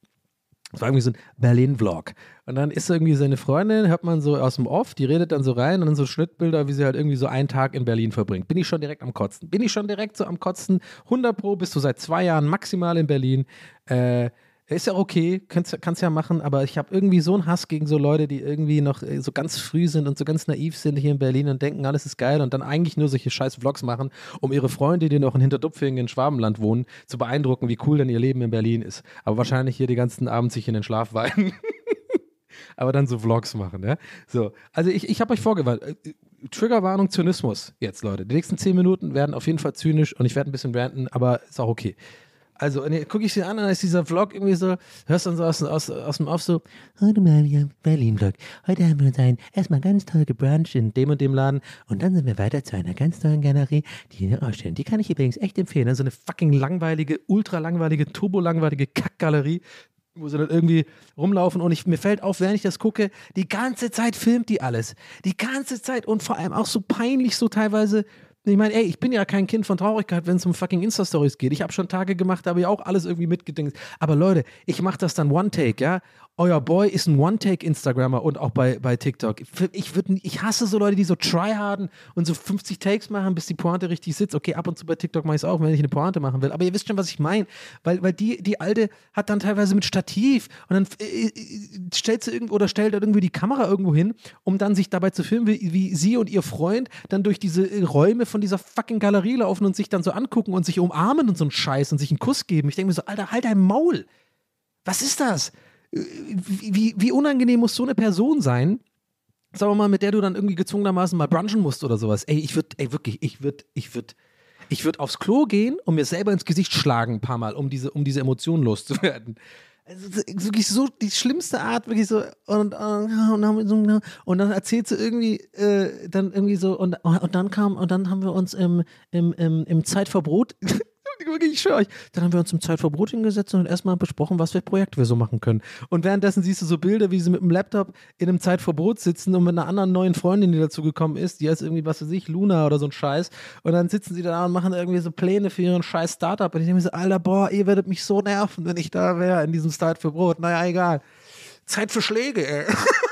Das war irgendwie so ein Berlin-Vlog. Und dann ist irgendwie seine Freundin, hört man so aus dem Off, die redet dann so rein und dann so Schnittbilder, wie sie halt irgendwie so einen Tag in Berlin verbringt. Bin ich schon direkt am Kotzen? Bin ich schon direkt so am Kotzen? 100 Pro bist du seit zwei Jahren maximal in Berlin. Äh, ist ja okay, kannst, kannst ja machen, aber ich habe irgendwie so einen Hass gegen so Leute, die irgendwie noch äh, so ganz früh sind und so ganz naiv sind hier in Berlin und denken, alles ist geil und dann eigentlich nur solche scheiß Vlogs machen, um ihre Freunde, die noch in Hinterdupfingen in Schwabenland wohnen, zu beeindrucken, wie cool denn ihr Leben in Berlin ist. Aber wahrscheinlich hier die ganzen Abend sich in den Schlaf weinen. aber dann so Vlogs machen, ja. So, also ich, ich habe euch vorgewarnt. Äh, Triggerwarnung Zynismus jetzt, Leute. Die nächsten zehn Minuten werden auf jeden Fall zynisch und ich werde ein bisschen ranten, aber ist auch okay. Also, gucke ich sie an dann ist dieser Vlog irgendwie so, hörst dann so aus, aus, aus dem Off so, heute mal wieder Berlin-Vlog. Heute haben wir uns ein erstmal ganz toll gebruncht in dem und dem Laden und dann sind wir weiter zu einer ganz tollen Galerie, die hier ausstellen. Die kann ich übrigens echt empfehlen. Ne? So eine fucking langweilige, ultra langweilige, turbo-langweilige Kackgalerie wo sie dann irgendwie rumlaufen und ich, mir fällt auf, während ich das gucke, die ganze Zeit filmt die alles. Die ganze Zeit und vor allem auch so peinlich, so teilweise ich meine, ey, ich bin ja kein Kind von Traurigkeit, wenn es um fucking Insta-Stories geht. Ich habe schon Tage gemacht, da habe ich auch alles irgendwie mitgedenkt. Aber Leute, ich mache das dann One-Take, ja? Euer Boy ist ein One-Take-Instagrammer und auch bei, bei TikTok. Ich, würd, ich hasse so Leute, die so tryharden und so 50 Takes machen, bis die Pointe richtig sitzt. Okay, ab und zu bei TikTok mache ich es auch, wenn ich eine Pointe machen will. Aber ihr wisst schon, was ich meine. Weil, weil die, die Alte hat dann teilweise mit Stativ und dann äh, äh stellt sie irgendwo oder stellt irgendwie die Kamera irgendwo hin, um dann sich dabei zu filmen, wie, wie sie und ihr Freund dann durch diese äh, Räume von dieser fucking Galerie laufen und sich dann so angucken und sich umarmen und so einen Scheiß und sich einen Kuss geben. Ich denke mir so, Alter, halt dein Maul. Was ist das? Wie, wie unangenehm muss so eine Person sein, sagen wir mal, mit der du dann irgendwie gezwungenermaßen mal brunchen musst oder sowas. Ey, ich würde, ey, wirklich, ich würde, ich würde, ich würde aufs Klo gehen und mir selber ins Gesicht schlagen ein paar Mal, um diese, um diese Emotionen loszuwerden. Also, wirklich so die schlimmste Art, wirklich so und, und, und dann erzählt sie irgendwie äh, dann irgendwie so und, und dann kam und dann haben wir uns im, im, im, im Zeitverbrot wirklich, ich schwöre euch. Dann haben wir uns im Zeitverbrot hingesetzt und erstmal besprochen, was für Projekte wir so machen können. Und währenddessen siehst du so Bilder, wie sie mit dem Laptop in einem Zeitverbrot sitzen und mit einer anderen neuen Freundin, die dazu gekommen ist, die heißt irgendwie, was weiß ich, Luna oder so ein Scheiß. Und dann sitzen sie da und machen irgendwie so Pläne für ihren scheiß Startup. Und ich denke mir so, Alter, boah, ihr werdet mich so nerven, wenn ich da wäre in diesem Zeitverbrot. Naja, egal. Zeit für Schläge, ey.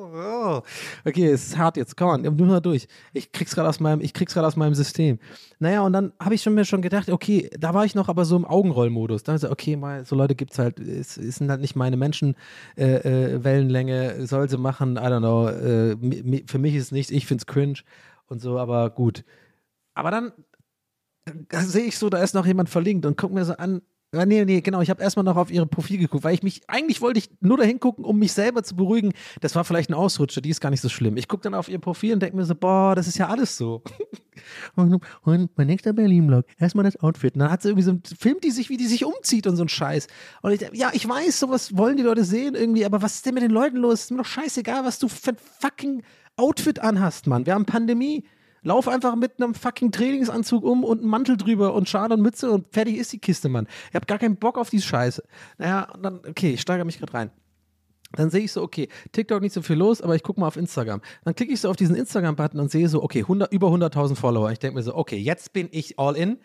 oh. Okay, es ist hart jetzt. Komm nimm mal durch. Ich krieg's gerade aus meinem, ich krieg's gerade aus meinem System. Naja, und dann habe ich schon mir schon gedacht, okay, da war ich noch aber so im Augenrollmodus. Dann so, okay, mal, so Leute gibt's halt, es, es sind halt nicht meine Menschen, äh, äh, Wellenlänge, soll sie machen, I don't know. Äh, für mich ist es nichts, ich find's cringe und so, aber gut. Aber dann äh, sehe ich so, da ist noch jemand verlinkt und guck mir so an, ja, nee, nee, genau. Ich habe erstmal noch auf ihre Profil geguckt, weil ich mich, eigentlich wollte ich nur dahin gucken, um mich selber zu beruhigen. Das war vielleicht ein Ausrutscher, die ist gar nicht so schlimm. Ich gucke dann auf ihr Profil und denke mir so, boah, das ist ja alles so. und, und mein nächster Berlin-Vlog, erstmal das Outfit. Und dann hat sie irgendwie so, filmt die sich, wie die sich umzieht und so ein Scheiß. Und ich, ja, ich weiß, sowas wollen die Leute sehen irgendwie, aber was ist denn mit den Leuten los? Ist mir doch scheißegal, was du für ein fucking Outfit anhast, Mann. Wir haben Pandemie. Lauf einfach mit einem fucking Trainingsanzug um und einem Mantel drüber und Schal und Mütze und fertig ist die Kiste, Mann. Ich hab gar keinen Bock auf diese Scheiße. Naja, und dann, okay, ich steigere mich gerade rein. Dann sehe ich so, okay, TikTok nicht so viel los, aber ich gucke mal auf Instagram. Dann klicke ich so auf diesen Instagram-Button und sehe so, okay, 100, über 100.000 Follower. Ich denke mir so, okay, jetzt bin ich all in.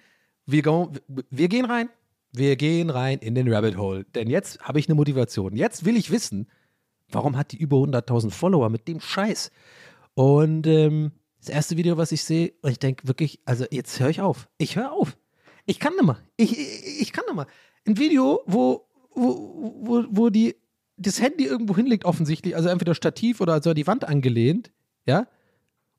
Wir, go, wir gehen rein. Wir gehen rein in den Rabbit Hole. Denn jetzt habe ich eine Motivation. Jetzt will ich wissen, warum hat die über 100.000 Follower mit dem Scheiß? Und ähm, das erste Video, was ich sehe, und ich denke wirklich, also jetzt höre ich auf. Ich höre auf. Ich kann nicht mehr. Ich, ich, ich kann mehr. Ein Video, wo, wo, wo, wo die, das Handy irgendwo hinlegt, offensichtlich, also entweder Stativ oder so die Wand angelehnt, ja,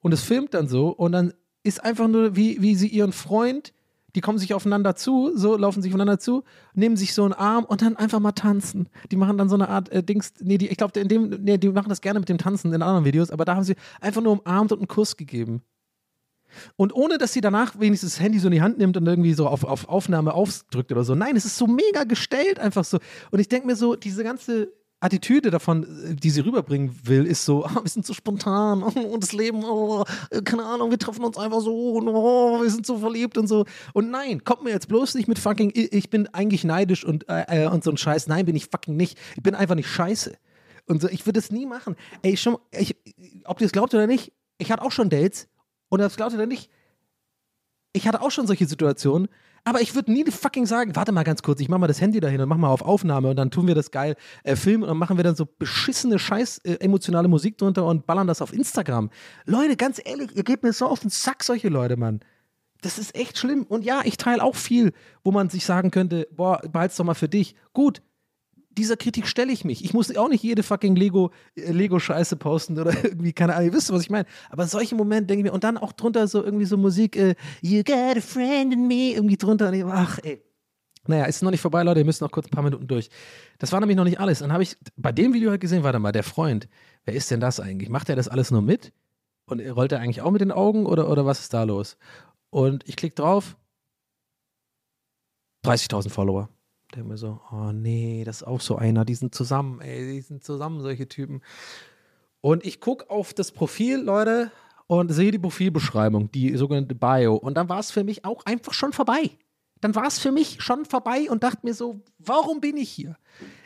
und es filmt dann so und dann ist einfach nur, wie, wie sie ihren Freund Die kommen sich aufeinander zu, so laufen sich aufeinander zu, nehmen sich so einen Arm und dann einfach mal tanzen. Die machen dann so eine Art äh, Dings, nee, die, ich glaube, in dem, nee, die machen das gerne mit dem Tanzen in anderen Videos, aber da haben sie einfach nur umarmt und einen Kuss gegeben. Und ohne, dass sie danach wenigstens das Handy so in die Hand nimmt und irgendwie so auf, auf Aufnahme aufdrückt oder so. Nein, es ist so mega gestellt einfach so. Und ich denke mir so, diese ganze Attitüde davon, äh, die sie rüberbringen will, ist so, oh, wir sind so spontan und das Leben, oh, keine Ahnung, wir treffen uns einfach so und oh, wir sind so verliebt und so. Und nein, kommt mir jetzt bloß nicht mit fucking, ich bin eigentlich neidisch und, äh, äh, und so ein Scheiß. Nein, bin ich fucking nicht. Ich bin einfach nicht scheiße. Und so, ich würde es nie machen. Ey, schon, ich, ob ihr es glaubt oder nicht, ich hatte auch schon Dates und das glaubt ihr nicht, ich hatte auch schon solche Situationen, aber ich würde nie fucking sagen, warte mal ganz kurz, ich mach mal das Handy dahin und mach mal auf Aufnahme und dann tun wir das geil äh, filmen und dann machen wir dann so beschissene, scheiß äh, emotionale Musik drunter und ballern das auf Instagram. Leute, ganz ehrlich, ihr gebt mir so auf den Sack, solche Leute, Mann. Das ist echt schlimm. Und ja, ich teile auch viel, wo man sich sagen könnte, boah, behalt's doch mal für dich. Gut, dieser Kritik stelle ich mich. Ich muss auch nicht jede fucking Lego, äh, Lego-Scheiße posten oder irgendwie, keine Ahnung, ihr wisst, was ich meine. Aber solche Momente denke ich mir, und dann auch drunter so irgendwie so Musik, äh, You got a friend in me, irgendwie drunter. Ich, ach, ey. Naja, ist noch nicht vorbei, Leute, ihr müsst noch kurz ein paar Minuten durch. Das war nämlich noch nicht alles. Dann habe ich bei dem Video halt gesehen, warte mal, der Freund, wer ist denn das eigentlich? Macht er das alles nur mit? Und rollt er eigentlich auch mit den Augen oder, oder was ist da los? Und ich klicke drauf, 30.000 Follower denke mir so, oh nee, das ist auch so einer, die sind zusammen, ey, die sind zusammen, solche Typen. Und ich gucke auf das Profil, Leute, und sehe die Profilbeschreibung, die sogenannte Bio. Und dann war es für mich auch einfach schon vorbei dann war es für mich schon vorbei und dachte mir so, warum bin ich hier?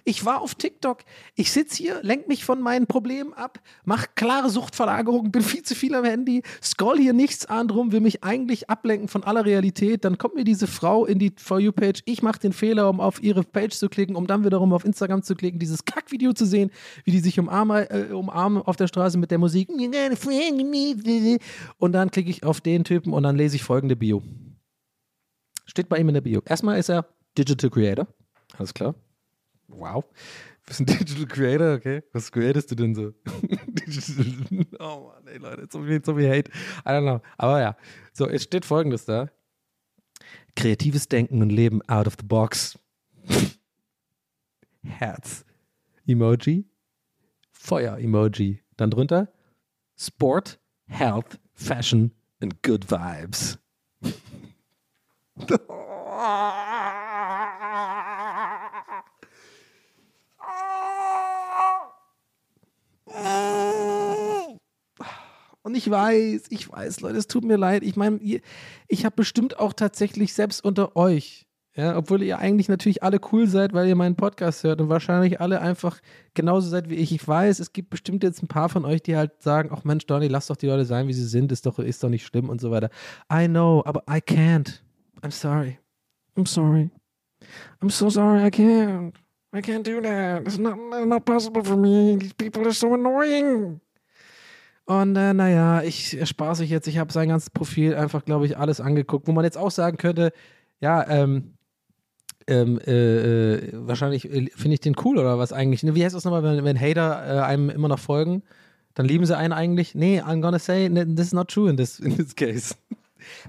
Ich war auf TikTok, ich sitze hier, lenke mich von meinen Problemen ab, mache klare Suchtverlagerungen, bin viel zu viel am Handy, scroll hier nichts an drum, will mich eigentlich ablenken von aller Realität. Dann kommt mir diese Frau in die For You-Page, ich mache den Fehler, um auf ihre Page zu klicken, um dann wiederum auf Instagram zu klicken, dieses Kackvideo zu sehen, wie die sich umarmen, äh, umarmen auf der Straße mit der Musik. Und dann klicke ich auf den Typen und dann lese ich folgende Bio. Steht bei ihm in der Bio. Erstmal ist er Digital Creator. Alles klar. Wow. Du bist ein Digital Creator, okay. Was createst du denn so? oh Mann, ey Leute, so viel, so viel Hate. I don't know. Aber ja. So, es steht folgendes da. Kreatives Denken und Leben out of the box. Herz. Emoji. Feuer-Emoji. Dann drunter Sport, Health, Fashion and Good Vibes. Und ich weiß, ich weiß, Leute, es tut mir leid. Ich meine, ich habe bestimmt auch tatsächlich selbst unter euch, ja, obwohl ihr eigentlich natürlich alle cool seid, weil ihr meinen Podcast hört und wahrscheinlich alle einfach genauso seid wie ich. Ich weiß, es gibt bestimmt jetzt ein paar von euch, die halt sagen, ach Mensch, Donny, lass doch die Leute sein, wie sie sind, ist doch, ist doch nicht schlimm und so weiter. I know, aber I can't. I'm sorry. I'm sorry. I'm so sorry. I can't. I can't do that. It's not, not possible for me. These people are so annoying. Und äh, naja, ich erspare sich jetzt. Ich habe sein ganzes Profil einfach, glaube ich, alles angeguckt, wo man jetzt auch sagen könnte, ja, ähm, ähm, äh, äh, wahrscheinlich äh, finde ich den cool oder was eigentlich. Wie heißt das nochmal, wenn, wenn Hater äh, einem immer noch folgen? Dann lieben sie einen eigentlich. Nee, I'm gonna say, this is not true in this, in this case.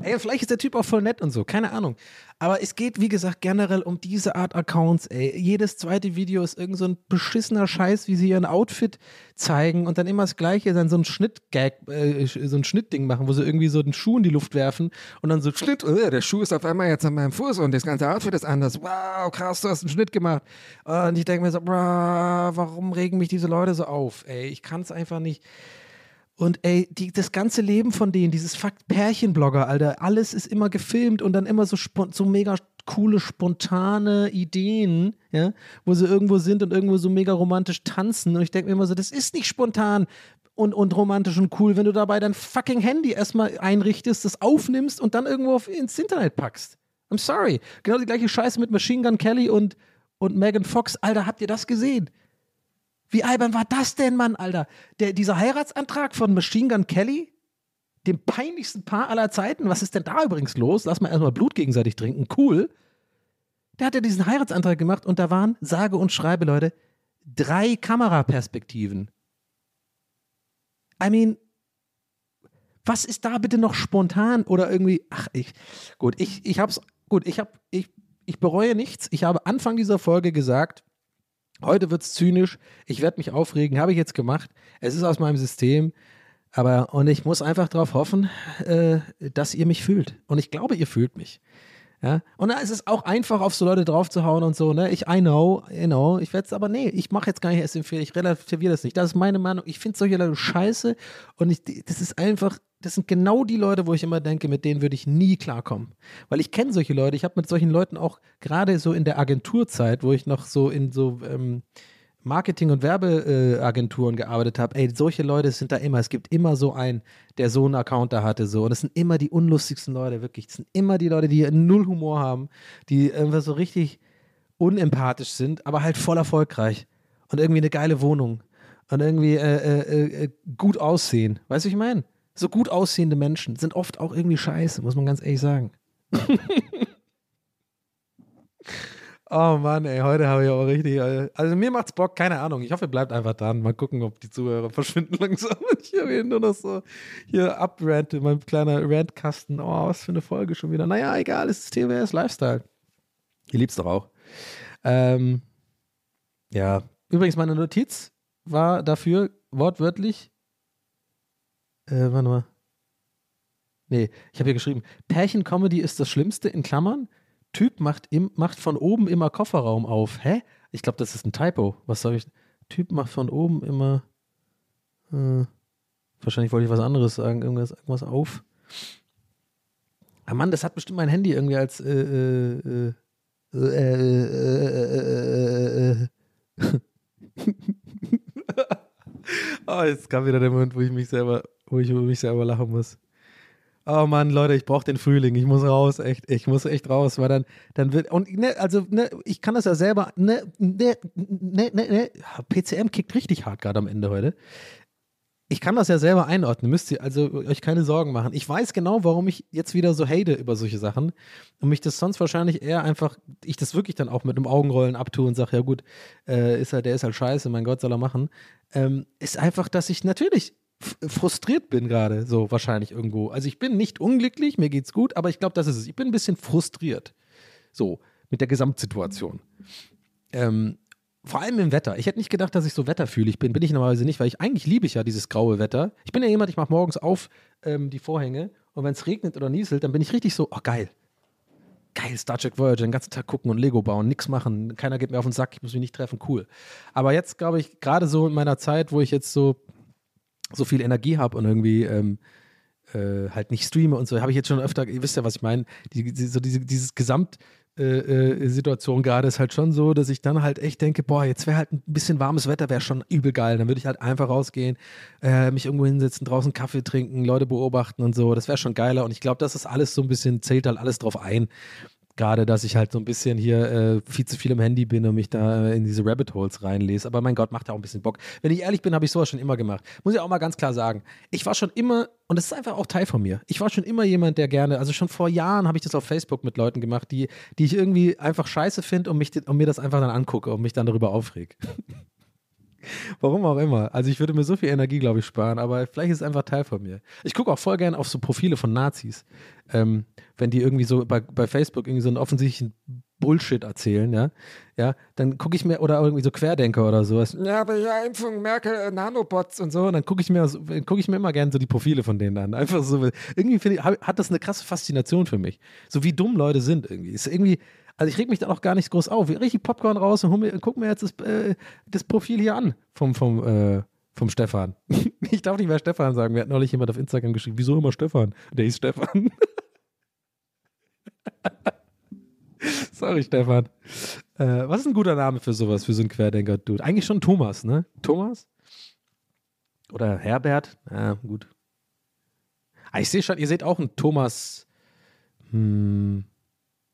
Ey, vielleicht ist der Typ auch voll nett und so, keine Ahnung. Aber es geht, wie gesagt, generell um diese Art Accounts, ey. Jedes zweite Video ist irgend so ein beschissener Scheiß, wie sie ihren Outfit zeigen und dann immer das Gleiche, dann so ein Schnittgag, äh, so ein Schnittding machen, wo sie irgendwie so den Schuh in die Luft werfen und dann so Schnitt, oh, der Schuh ist auf einmal jetzt an meinem Fuß und das ganze Outfit ist anders. Wow, krass, du hast einen Schnitt gemacht. Und ich denke mir so, warum regen mich diese Leute so auf, ey? Ich kann es einfach nicht. Und ey, die, das ganze Leben von denen, dieses Fakt Pärchenblogger, Alter, alles ist immer gefilmt und dann immer so, so mega coole, spontane Ideen, ja, wo sie irgendwo sind und irgendwo so mega romantisch tanzen. Und ich denke mir immer so, das ist nicht spontan und, und romantisch und cool, wenn du dabei dein fucking Handy erstmal einrichtest, das aufnimmst und dann irgendwo auf, ins Internet packst. I'm sorry. Genau die gleiche Scheiße mit Machine Gun Kelly und, und Megan Fox. Alter, habt ihr das gesehen? Wie albern war das denn, Mann, Alter? Der, dieser Heiratsantrag von Machine Gun Kelly, dem peinlichsten Paar aller Zeiten, was ist denn da übrigens los? Lass mal erstmal Blut gegenseitig trinken, cool. Der hat ja diesen Heiratsantrag gemacht und da waren, sage und schreibe, Leute, drei Kameraperspektiven. I mean, Was ist da bitte noch spontan oder irgendwie, ach, ich, gut, ich, ich hab's, gut, ich hab, ich, ich bereue nichts. Ich habe Anfang dieser Folge gesagt, heute wird's zynisch, ich werde mich aufregen, habe ich jetzt gemacht. Es ist aus meinem System. Aber, und ich muss einfach darauf hoffen, äh, dass ihr mich fühlt. Und ich glaube, ihr fühlt mich. Ja, und da ist es auch einfach, auf so Leute draufzuhauen und so, ne? Ich, I know, you know, ich werde es aber, nee, ich mache jetzt gar nicht erst empfehlen, ich relativiere das nicht. Das ist meine Meinung. Ich finde solche Leute scheiße und ich, das ist einfach, das sind genau die Leute, wo ich immer denke, mit denen würde ich nie klarkommen. Weil ich kenne solche Leute, ich habe mit solchen Leuten auch gerade so in der Agenturzeit, wo ich noch so in so, ähm, Marketing- und Werbeagenturen gearbeitet habe, ey, solche Leute sind da immer. Es gibt immer so einen, der so einen Account da hatte. So. Und es sind immer die unlustigsten Leute, wirklich. Es sind immer die Leute, die null Humor haben, die einfach so richtig unempathisch sind, aber halt voll erfolgreich. Und irgendwie eine geile Wohnung. Und irgendwie äh, äh, äh, gut aussehen. Weißt du, ich meine? So gut aussehende Menschen sind oft auch irgendwie scheiße, muss man ganz ehrlich sagen. Oh Mann, ey, heute habe ich auch richtig. äh, Also mir macht's Bock, keine Ahnung. Ich hoffe, ihr bleibt einfach dran. Mal gucken, ob die Zuhörer verschwinden langsam. Ich habe hier nur noch so hier abrante, mein kleiner Rantkasten. Oh, was für eine Folge schon wieder. Naja, egal, es ist TWS Lifestyle. Ihr liebt's doch auch. Ähm, ja, übrigens, meine Notiz war dafür wortwörtlich. Äh, warte mal. Nee, ich habe hier geschrieben: Pärchen-Comedy ist das Schlimmste, in Klammern. Typ macht, im, macht von oben immer Kofferraum auf. Hä? Ich glaube, das ist ein Typo. Was soll ich? Typ macht von oben immer. Äh, wahrscheinlich wollte ich was anderes sagen. Irgendwas, irgendwas auf. Ah Mann, das hat bestimmt mein Handy irgendwie als. Äh, äh, äh, äh, äh, äh, äh, oh, jetzt kam wieder der Moment, wo ich mich selber, wo ich über mich selber lachen muss. Oh Mann, Leute, ich brauche den Frühling. Ich muss raus, echt. Ich muss echt raus, weil dann, dann wird. Und ne, also, ne, ich kann das ja selber. Ne, ne, ne, ne, ne. PCM kickt richtig hart gerade am Ende heute. Ich kann das ja selber einordnen, müsst ihr also euch keine Sorgen machen. Ich weiß genau, warum ich jetzt wieder so hate über solche Sachen und mich das sonst wahrscheinlich eher einfach, ich das wirklich dann auch mit einem Augenrollen abtue und sage, ja gut, äh, ist halt, der ist halt scheiße, mein Gott, soll er machen. Ähm, ist einfach, dass ich natürlich frustriert bin gerade, so wahrscheinlich irgendwo. Also ich bin nicht unglücklich, mir geht's gut, aber ich glaube, das ist es. Ich bin ein bisschen frustriert. So, mit der Gesamtsituation. Ähm, vor allem im Wetter. Ich hätte nicht gedacht, dass ich so wetterfühlig bin. Bin ich normalerweise nicht, weil ich eigentlich liebe ich ja dieses graue Wetter. Ich bin ja jemand, ich mache morgens auf ähm, die Vorhänge und wenn es regnet oder nieselt, dann bin ich richtig so, oh geil. Geil, Star Trek Voyager, den ganzen Tag gucken und Lego bauen, nichts machen, keiner geht mir auf den Sack, ich muss mich nicht treffen, cool. Aber jetzt glaube ich, gerade so in meiner Zeit, wo ich jetzt so, so viel Energie habe und irgendwie ähm, äh, halt nicht streame und so, habe ich jetzt schon öfter, ihr wisst ja, was ich meine, die, die, so diese, dieses Gesamt, äh, äh, Situation gerade ist halt schon so, dass ich dann halt echt denke, boah, jetzt wäre halt ein bisschen warmes Wetter, wäre schon übel geil. Dann würde ich halt einfach rausgehen, äh, mich irgendwo hinsetzen, draußen Kaffee trinken, Leute beobachten und so. Das wäre schon geiler. Und ich glaube, das ist alles so ein bisschen, zählt halt alles drauf ein. Gerade, dass ich halt so ein bisschen hier äh, viel zu viel im Handy bin und mich da äh, in diese Rabbit Holes reinlese. Aber mein Gott, macht ja auch ein bisschen Bock. Wenn ich ehrlich bin, habe ich sowas schon immer gemacht. Muss ich auch mal ganz klar sagen. Ich war schon immer, und das ist einfach auch Teil von mir, ich war schon immer jemand, der gerne, also schon vor Jahren habe ich das auf Facebook mit Leuten gemacht, die, die ich irgendwie einfach scheiße finde und, und mir das einfach dann angucke und mich dann darüber aufreg. Warum auch immer. Also ich würde mir so viel Energie, glaube ich, sparen, aber vielleicht ist es einfach Teil von mir. Ich gucke auch voll gern auf so Profile von Nazis. Ähm, wenn die irgendwie so bei, bei Facebook irgendwie so einen offensichtlichen Bullshit erzählen, ja, ja, dann gucke ich mir, oder irgendwie so Querdenker oder sowas, ja, aber ja, Impfung, Merkel, äh, Nanobots und so, und dann gucke ich mir, gucke ich mir immer gern so die Profile von denen an. Einfach so, irgendwie ich, hat das eine krasse Faszination für mich. So wie dumm Leute sind irgendwie. Ist irgendwie, also ich reg mich da auch gar nicht groß auf. Richtig Popcorn raus und mir, guck mir jetzt das, äh, das Profil hier an vom, vom, äh, vom Stefan. ich darf nicht mehr Stefan sagen. Mir hat neulich jemand auf Instagram geschrieben, wieso immer Stefan? Der hieß Stefan. Sorry, Stefan. Äh, was ist ein guter Name für sowas, für so einen Querdenker-Dude? Eigentlich schon Thomas, ne? Thomas? Oder Herbert? Ja, gut. Ah, ich sehe schon, ihr seht auch einen Thomas. Hm,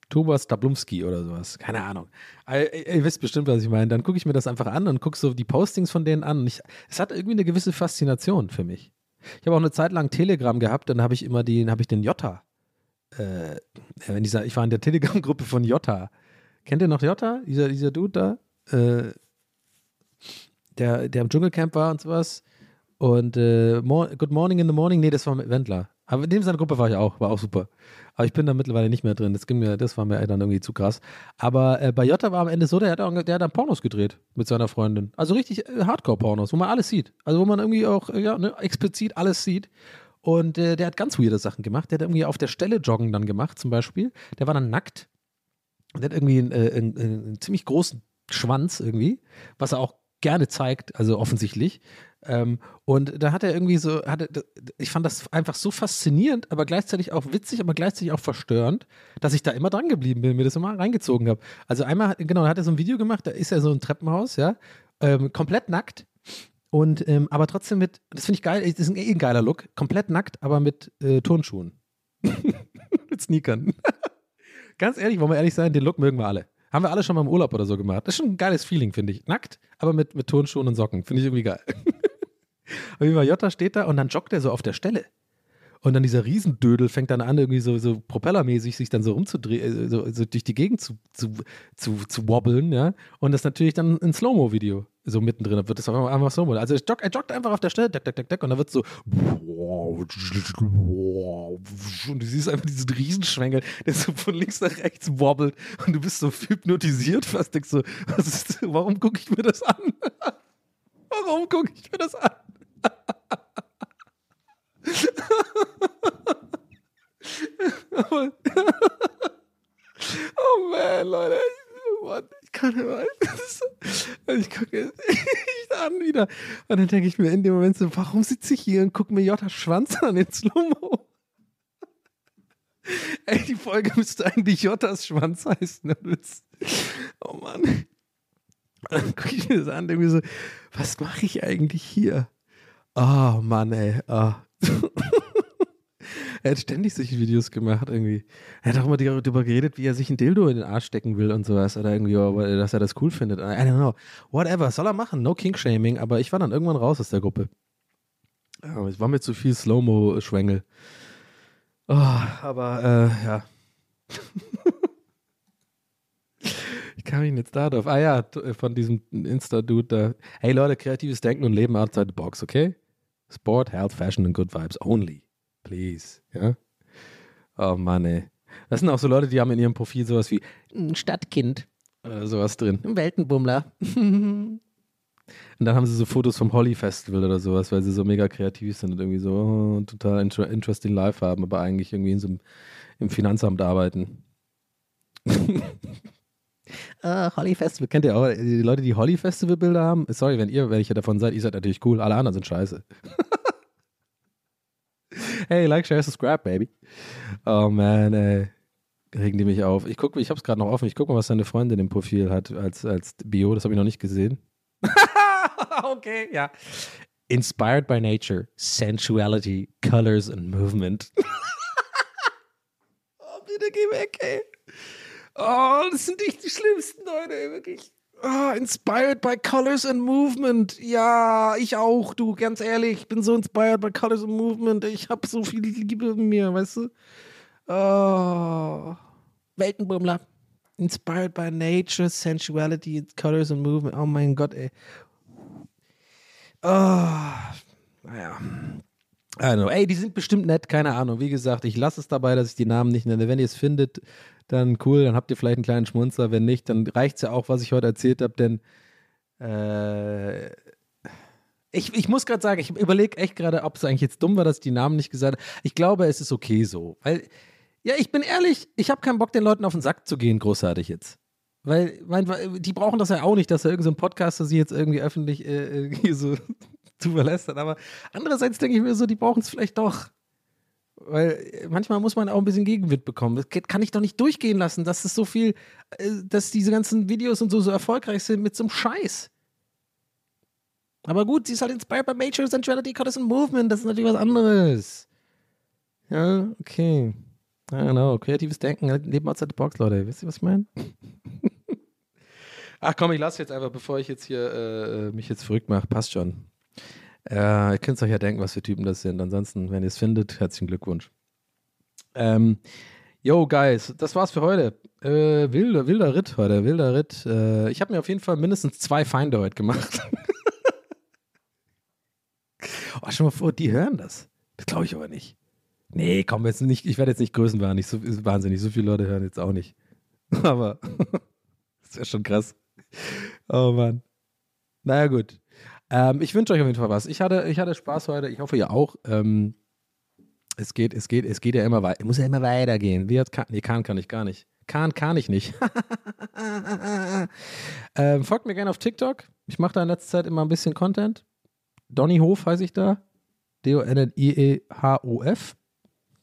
Thomas Dablumski oder sowas. Keine Ahnung. Aber Ihr, ihr wisst bestimmt, was ich meine. Dann gucke ich mir das einfach an und gucke so die Postings von denen an. Ich, es hat irgendwie eine gewisse Faszination für mich. Ich habe auch eine Zeit lang Telegram gehabt, dann habe ich immer den, habe ich den Jota. Äh, in dieser, ich war in der Telegram-Gruppe von Jota. Kennt ihr noch Jota? Dieser, dieser Dude da? Äh, der, der im Dschungelcamp war und sowas. Und äh, Mor Good Morning in the Morning, nee, das war mit Wendler. Aber in dem seiner Gruppe war ich auch, war auch super. Aber ich bin da mittlerweile nicht mehr drin. Das, ging mir, das war mir dann irgendwie zu krass. Aber äh, bei Jota war am Ende so, der hat, auch, der hat dann Pornos gedreht mit seiner Freundin. Also richtig äh, Hardcore-Pornos, wo man alles sieht. Also wo man irgendwie auch äh, ja, ne, explizit alles sieht. Und äh, der hat ganz weirde Sachen gemacht. Der hat irgendwie auf der Stelle Joggen dann gemacht, zum Beispiel. Der war dann nackt. Der hat irgendwie einen, äh, einen, einen ziemlich großen Schwanz irgendwie, was er auch gerne zeigt, also offensichtlich. Ähm, und da hat er irgendwie so, hatte, ich fand das einfach so faszinierend, aber gleichzeitig auch witzig, aber gleichzeitig auch verstörend, dass ich da immer dran geblieben bin, mir das immer reingezogen habe. Also einmal, genau, da hat er so ein Video gemacht, da ist er so ein Treppenhaus, ja, ähm, komplett nackt. Und ähm, aber trotzdem mit, das finde ich geil, das ist ein, eh ein geiler Look, komplett nackt, aber mit äh, Turnschuhen. mit Sneakern. Ganz ehrlich, wollen wir ehrlich sein, den Look mögen wir alle. Haben wir alle schon mal im Urlaub oder so gemacht. Das ist schon ein geiles Feeling, finde ich. Nackt, aber mit, mit Turnschuhen und Socken. Finde ich irgendwie geil. Auf jeden Fall, Jota steht da und dann joggt er so auf der Stelle. Und dann dieser Riesendödel fängt dann an, irgendwie so, so propellermäßig sich dann so rumzudrehen, äh, so, so durch die Gegend zu, zu, zu, zu wobbeln, ja. Und das natürlich dann ein Slow-Mo-Video so mittendrin, da wird das einfach, Slow-Mo. Also er joggt, er joggt einfach auf der Stelle, deck, deck, deck, deck, und dann wird so und du siehst einfach diesen Riesenschwengel, der so von links nach rechts wobbelt und du bist so hypnotisiert fast, denkst so, was ist, warum gucke ich mir das an? warum gucke ich mir das an? oh man, Leute. Ich kann nicht mehr. Ich gucke es an wieder. Und dann denke ich mir in dem Moment so, warum sitze ich hier und gucke mir Jota Schwanz an in Slow-Mo? Ey, die Folge müsste eigentlich Jottas Schwanz heißen. Oh Mann. Dann gucke ich mir das an und denke mir so, was mache ich eigentlich hier? Oh Mann, ey. Oh. er hat ständig solche Videos gemacht irgendwie. Er hat auch immer darüber geredet, wie er sich ein Dildo in den Arsch stecken will und sowas. Oder irgendwie, dass er das cool findet. I don't know. Whatever. Soll er machen. No King-Shaming. Aber ich war dann irgendwann raus aus der Gruppe. Es war mir zu viel Slow-Mo-Schwengel. Oh, aber, äh, ja. ich kam ihn jetzt da. Ah ja, von diesem Insta-Dude da. Hey Leute, kreatives Denken und Leben outside the box, okay? Sport, Health, Fashion and Good Vibes only. Please. Ja? Oh Mann, ey. Das sind auch so Leute, die haben in ihrem Profil sowas wie ein Stadtkind oder sowas drin. Ein Weltenbummler. und dann haben sie so Fotos vom Holly Festival oder sowas, weil sie so mega kreativ sind und irgendwie so oh, total inter interesting life haben, aber eigentlich irgendwie in so einem, im Finanzamt arbeiten. Ah, Holly Festival. Kennt ihr auch die Leute, die Holly Festival Bilder haben? Sorry, wenn ihr welche davon seid, ihr seid natürlich cool. Alle anderen sind scheiße. hey, like, share, subscribe, baby. Oh man, ey. Regen die mich auf. Ich gucke, ich hab's gerade noch offen. Ich gucke mal, was seine Freundin im Profil hat als, als Bio. Das habe ich noch nicht gesehen. okay, ja. Inspired by nature, sensuality, colors and movement. oh, bitte geh weg, ey. Oh, das sind nicht die schlimmsten Leute, wirklich. Oh, inspired by Colors and Movement. Ja, ich auch, du, ganz ehrlich. Ich bin so inspired by Colors and Movement. Ich habe so viel Liebe in mir, weißt du? Oh. Weltenbummler. Inspired by nature, sensuality, colors and movement. Oh mein Gott, ey. Oh. Naja. Know. Ey, die sind bestimmt nett, keine Ahnung. Wie gesagt, ich lasse es dabei, dass ich die Namen nicht nenne. Wenn ihr es findet, dann cool, dann habt ihr vielleicht einen kleinen Schmunzer. Wenn nicht, dann reicht es ja auch, was ich heute erzählt habe, denn äh, ich, ich muss gerade sagen, ich überlege echt gerade, ob es eigentlich jetzt dumm war, dass ich die Namen nicht gesagt habe. Ich glaube, es ist okay so. Weil, ja, ich bin ehrlich, ich habe keinen Bock, den Leuten auf den Sack zu gehen, großartig jetzt. Weil, mein, die brauchen das ja auch nicht, dass da irgendein so Podcaster sie jetzt irgendwie öffentlich äh, irgendwie so zu verlästern. Aber andererseits denke ich mir so, die brauchen es vielleicht doch. Weil manchmal muss man auch ein bisschen Gegenwind bekommen. Das kann ich doch nicht durchgehen lassen, dass es so viel, äh, dass diese ganzen Videos und so, so erfolgreich sind mit so einem Scheiß. Aber gut, sie ist halt inspired by Major Sensuality, Contest and Movement. Das ist natürlich was anderes. Ja, okay. I don't know. Kreatives Denken, halt neben outside the box, Leute. Wisst ihr, was ich meine? Ach komm, ich lasse jetzt einfach, bevor ich jetzt hier äh, mich jetzt verrückt mache. Passt schon. Äh, ihr könnt euch ja denken, was für Typen das sind. Ansonsten, wenn ihr es findet, herzlichen Glückwunsch. Ähm, yo, Guys, das war's für heute. Äh, wilder, wilder Ritt heute, wilder Ritt. Äh, ich habe mir auf jeden Fall mindestens zwei Feinde heute gemacht. Oh, schon mal vor, die hören das. Das glaube ich aber nicht. Nee, komm, jetzt nicht, ich werde jetzt nicht größenwahnsinnig, so, wahnsinnig, so viele Leute hören jetzt auch nicht. Aber das ja schon krass. Oh Mann. Naja, gut. Ähm, ich wünsche euch auf jeden Fall was. Ich hatte, ich hatte Spaß heute. Ich hoffe, ihr auch. Ähm, es geht, es geht, es geht ja immer weiter. Muss ja immer weitergehen. Wie hat Kahn? Nee, Kahn kann ich gar nicht. Kahn kann ich nicht. ähm, folgt mir gerne auf TikTok. Ich mache da in letzter Zeit immer ein bisschen Content. Donny Hof heiße ich da. D-O-N-I-E-H-O-F.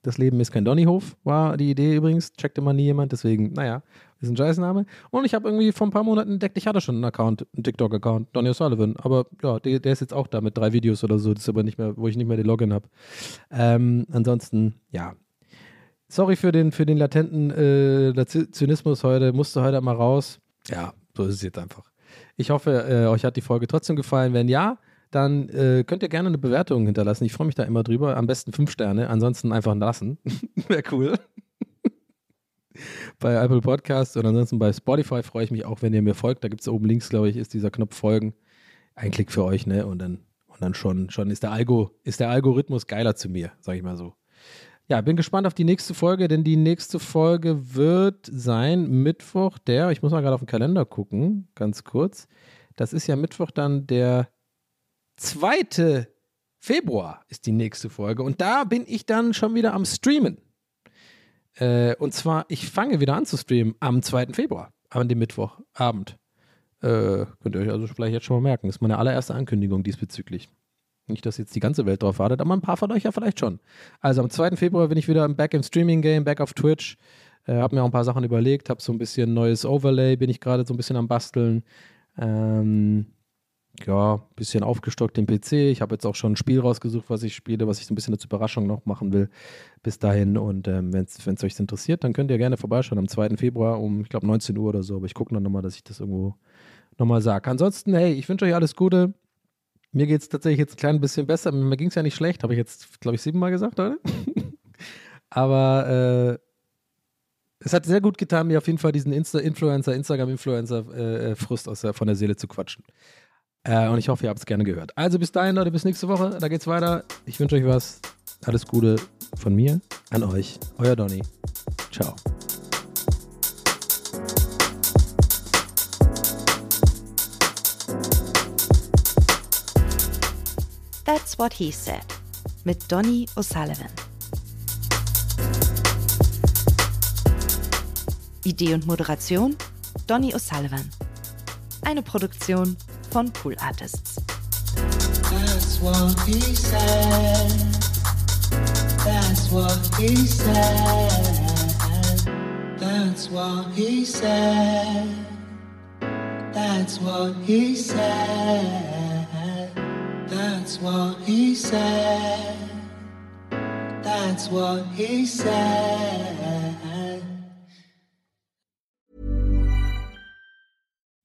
Das Leben ist kein Donnyhof, war die Idee übrigens. Checkte mal nie jemand, deswegen, naja, ist ein Scheißname. Und ich habe irgendwie vor ein paar Monaten entdeckt, ich hatte schon einen Account, einen TikTok-Account, Donny O'Sullivan. Aber ja, der, der, ist jetzt auch da mit drei Videos oder so. Das ist aber nicht mehr, wo ich nicht mehr den Login habe. Ähm, ansonsten, ja. Sorry für den, für den latenten äh, Zynismus heute. Musste heute mal raus. Ja, so ist es jetzt einfach. Ich hoffe, äh, euch hat die Folge trotzdem gefallen. Wenn ja, dann äh, könnt ihr gerne eine Bewertung hinterlassen. Ich freue mich da immer drüber. Am besten fünf Sterne, ansonsten einfach lassen. Wäre cool. bei Apple Podcast und ansonsten bei Spotify freue ich mich auch, wenn ihr mir folgt. Da gibt es oben links, glaube ich, ist dieser Knopf Folgen. Ein Klick für euch, ne? Und dann, und dann schon, schon ist der Algo, ist der Algorithmus geiler zu mir, sage ich mal so. Ja, bin gespannt auf die nächste Folge, denn die nächste Folge wird sein Mittwoch, der, ich muss mal gerade auf den Kalender gucken, ganz kurz. Das ist ja Mittwoch dann der 2. Februar ist die nächste Folge und da bin ich dann schon wieder am Streamen. Äh, und zwar, ich fange wieder an zu streamen am 2. Februar, an dem Mittwochabend. Äh, könnt ihr euch also vielleicht jetzt schon mal merken. Das ist meine allererste Ankündigung diesbezüglich. Nicht, dass jetzt die ganze Welt drauf wartet, aber ein paar von euch ja vielleicht schon. Also am 2. Februar bin ich wieder back im Streaming-Game, back auf Twitch. Äh, hab mir auch ein paar Sachen überlegt, hab so ein bisschen neues Overlay, bin ich gerade so ein bisschen am Basteln. Ähm, ja, ein bisschen aufgestockt den PC. Ich habe jetzt auch schon ein Spiel rausgesucht, was ich spiele, was ich so ein bisschen als Überraschung noch machen will bis dahin. Und ähm, wenn es euch interessiert, dann könnt ihr gerne vorbeischauen am 2. Februar um, ich glaube, 19 Uhr oder so. Aber ich gucke noch nochmal, dass ich das irgendwo nochmal sage. Ansonsten, hey, ich wünsche euch alles Gute. Mir geht es tatsächlich jetzt ein klein bisschen besser. Mir ging es ja nicht schlecht, habe ich jetzt, glaube ich, siebenmal gesagt, oder? Aber äh, es hat sehr gut getan, mir auf jeden Fall diesen Insta-Influencer, Instagram-Influencer-Frust äh, von der Seele zu quatschen. Äh, und ich hoffe, ihr habt es gerne gehört. Also bis dahin, Leute, bis nächste Woche. Da geht's weiter. Ich wünsche euch was. Alles Gute von mir an euch. Euer Donny. Ciao. That's what he said. Mit Donny O'Sullivan. Idee und Moderation Donny O'Sullivan. Eine Produktion von Pool Artists. That's what he said. That's what he said. That's what he said. That's what he said. That's what he said. That's what he said.